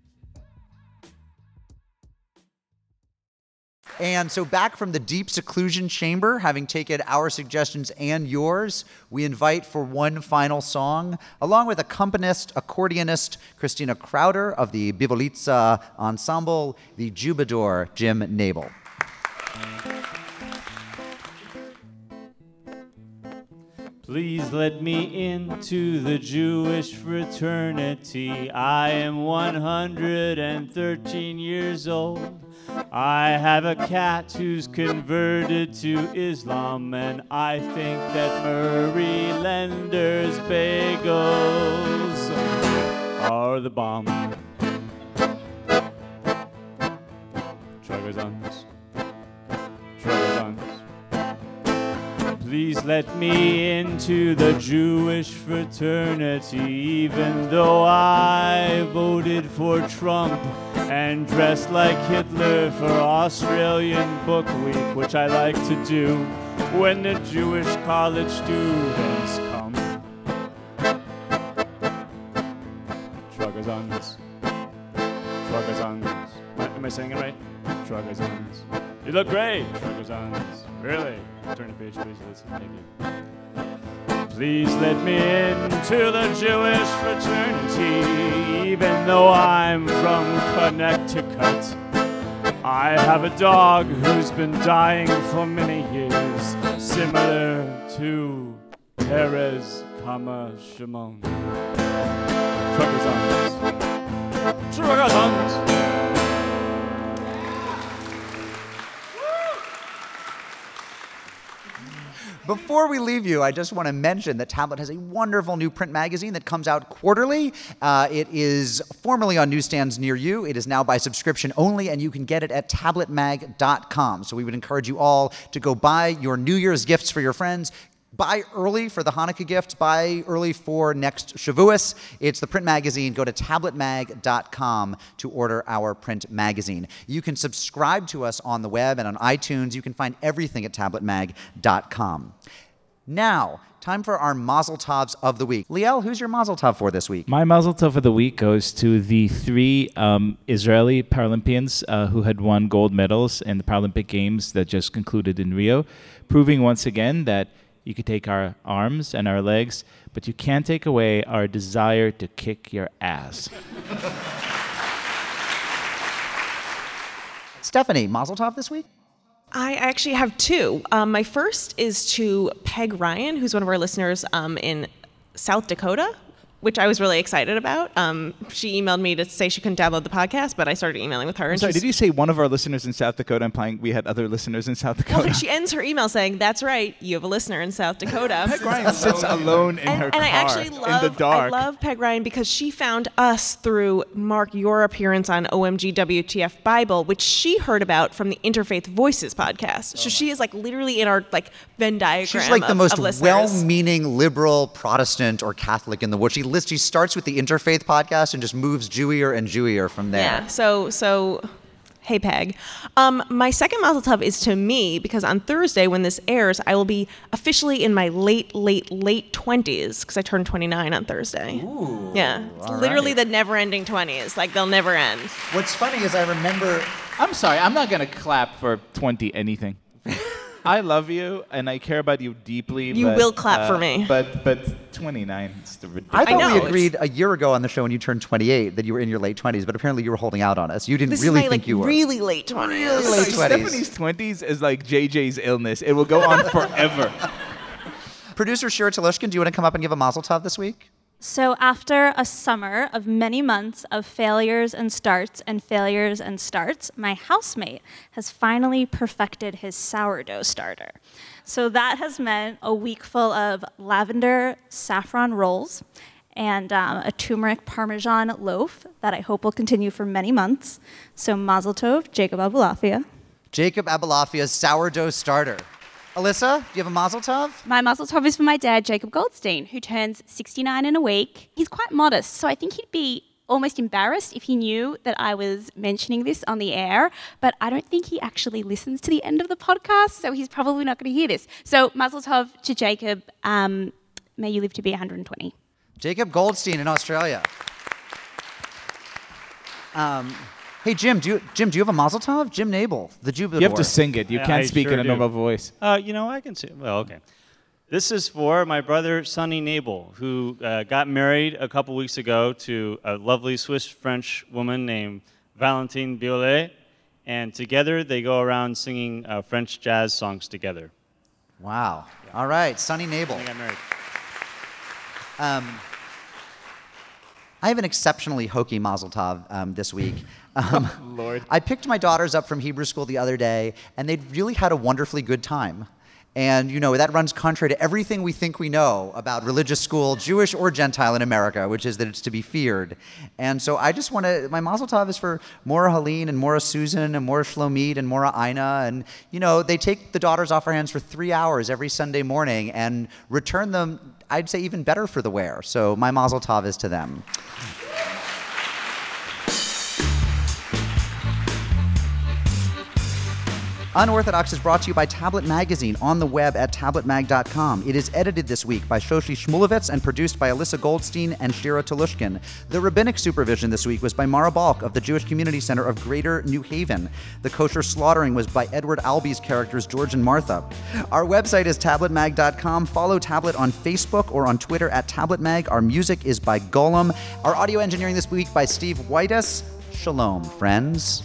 Speaker 2: And so, back from the deep seclusion chamber, having taken our suggestions and yours, we invite for one final song, along with accompanist, accordionist Christina Crowder of the Bivolizza Ensemble, the Jubador Jim Nabel.
Speaker 6: Please let me into the Jewish fraternity. I am 113 years old. I have a cat who's converted to Islam, and I think that Murray Lender's bagels are the bomb. Let me into the Jewish fraternity, even though I voted for Trump and dressed like Hitler for Australian Book Week, which I like to do when the Jewish college students come. Tragazans. Tragazans. Am I saying it right? Tragazans. You look great, Tragazans. Really? Turn the page, please. Listen. Thank you. Please let me into the Jewish fraternity, even though I'm from Connecticut. I have a dog who's been dying for many years, similar to Peres, comma, Shimon. Truckers Truckers
Speaker 2: Before we leave you, I just want to mention that Tablet has a wonderful new print magazine that comes out quarterly. Uh, it is formerly on newsstands near you. It is now by subscription only, and you can get it at tabletmag.com. So we would encourage you all to go buy your New Year's gifts for your friends. Buy early for the Hanukkah gifts. Buy early for next Shavuos. It's the print magazine. Go to tabletmag.com to order our print magazine. You can subscribe to us on the web and on iTunes. You can find everything at tabletmag.com. Now, time for our Mazel Tovs of the week. Liel, who's your Mazel Tov for this week?
Speaker 4: My Mazel Tov of the week goes to the three um, Israeli Paralympians uh, who had won gold medals in the Paralympic Games that just concluded in Rio, proving once again that you could take our arms and our legs, but you can't take away our desire to kick your ass.
Speaker 2: Stephanie, Mazel Tov this week?
Speaker 3: I actually have two. Um, my first is to Peg Ryan, who's one of our listeners um, in South Dakota, which I was really excited about. Um, she emailed me to say she couldn't download the podcast, but I started emailing with her.
Speaker 4: I'm
Speaker 3: and
Speaker 4: sorry, did you say one of our listeners in South Dakota? Implying we had other listeners in South Dakota.
Speaker 3: Well, she ends her email saying, "That's right, you have a listener in South Dakota."
Speaker 4: Peg Ryan sits alone in her
Speaker 3: and
Speaker 4: car
Speaker 3: I actually love,
Speaker 4: in the dark.
Speaker 3: I love Peg Ryan because she found us through Mark your appearance on OMG WTF Bible, which she heard about from the Interfaith Voices podcast. So she is like literally in our like Venn diagram.
Speaker 2: She's like the most well-meaning liberal Protestant or Catholic in the world. She lists, she starts with the interfaith podcast and just moves Jewier and Jewier from there.
Speaker 3: Yeah. So so. Hey Peg. Um, my second Mazel Tov is to me because on Thursday when this airs, I will be officially in my late, late, late twenties because I turned 29 on Thursday. Ooh. Yeah. It's literally
Speaker 2: right.
Speaker 3: the never-ending 20s. Like they'll never end.
Speaker 2: What's funny is I remember.
Speaker 4: I'm sorry, I'm not gonna clap for 20 anything. I love you and I care about you deeply.
Speaker 3: You
Speaker 4: but,
Speaker 3: will clap for
Speaker 4: uh,
Speaker 3: me.
Speaker 4: But but 29 is the
Speaker 2: I
Speaker 4: ridiculous.
Speaker 2: thought
Speaker 3: know,
Speaker 2: we
Speaker 3: it's-
Speaker 2: agreed a year ago on the show when you turned 28 that you were in your late 20s, but apparently you were holding out on us. You didn't
Speaker 3: This
Speaker 2: really
Speaker 3: is my
Speaker 2: think
Speaker 3: like
Speaker 2: you were.
Speaker 3: really late 20s.
Speaker 2: Really late 20s.
Speaker 4: Stephanie's 20s is like JJ's illness. It will go on forever.
Speaker 2: Producer Shira Telushkin, do you want to come up and give a Mazel Tov this week?
Speaker 14: So, after a summer of many months of failures and starts and failures and starts, my housemate has finally perfected his sourdough starter. So, that has meant a week full of lavender saffron rolls and um, a turmeric parmesan loaf that I hope will continue for many months. So, Mazel Tov, Jacob Abulafia.
Speaker 2: Jacob Abulafia's sourdough starter. Alyssa, do you have a Mazel Tov?
Speaker 5: My Mazel Tov is for my dad, Jacob Goldstein, who turns 69 in a week. He's quite modest, so I think he'd be almost embarrassed if he knew that I was mentioning this on the air, but I don't think he actually listens to the end of the podcast, so he's probably not going to hear this. So, Mazel Tov to Jacob. Um, may you live to be 120.
Speaker 2: Jacob Goldstein in Australia. Um, Hey Jim, do you Jim, do you have a Mazel Tov? Jim Nabel, the Jew.
Speaker 4: You have to sing it. You can't
Speaker 15: I
Speaker 4: speak
Speaker 15: sure
Speaker 4: in a
Speaker 15: do.
Speaker 4: normal voice.
Speaker 15: Uh, you know, I can sing. Well, okay. This is for my brother Sonny Nabel, who uh, got married a couple weeks ago to a lovely Swiss French woman named Valentine Biolay, and together they go around singing uh, French jazz songs together.
Speaker 2: Wow. All right, Sonny Nabel.
Speaker 15: They got married.
Speaker 2: Um, I have an exceptionally hokey Mazel Tov um, this week. Um,
Speaker 4: Lord.
Speaker 2: I picked my daughters up from Hebrew school the other day, and they'd really had a wonderfully good time. And, you know, that runs contrary to everything we think we know about religious school, Jewish or Gentile in America, which is that it's to be feared. And so I just want to, my Mazel Tov is for Morah Helene and Morah Susan and Morah Shlomit and Morah Aina. And, you know, they take the daughters off our hands for three hours every Sunday morning and return them, I'd say, even better for the wear. So my Mazel Tov is to them. Unorthodox is brought to you by Tablet Magazine on the web at tabletmag.com. It is edited this week by Shoshi Shmulevitz and produced by Alyssa Goldstein and Shira Telushkin. The rabbinic supervision this week was by Mara Balk of the Jewish Community Center of Greater New Haven. The kosher slaughtering was by Edward Albee's characters George and Martha. Our website is tabletmag.com. Follow Tablet on Facebook or on Twitter at tabletmag. Our music is by Golem. Our audio engineering this week by Steve Whitus. Shalom, friends.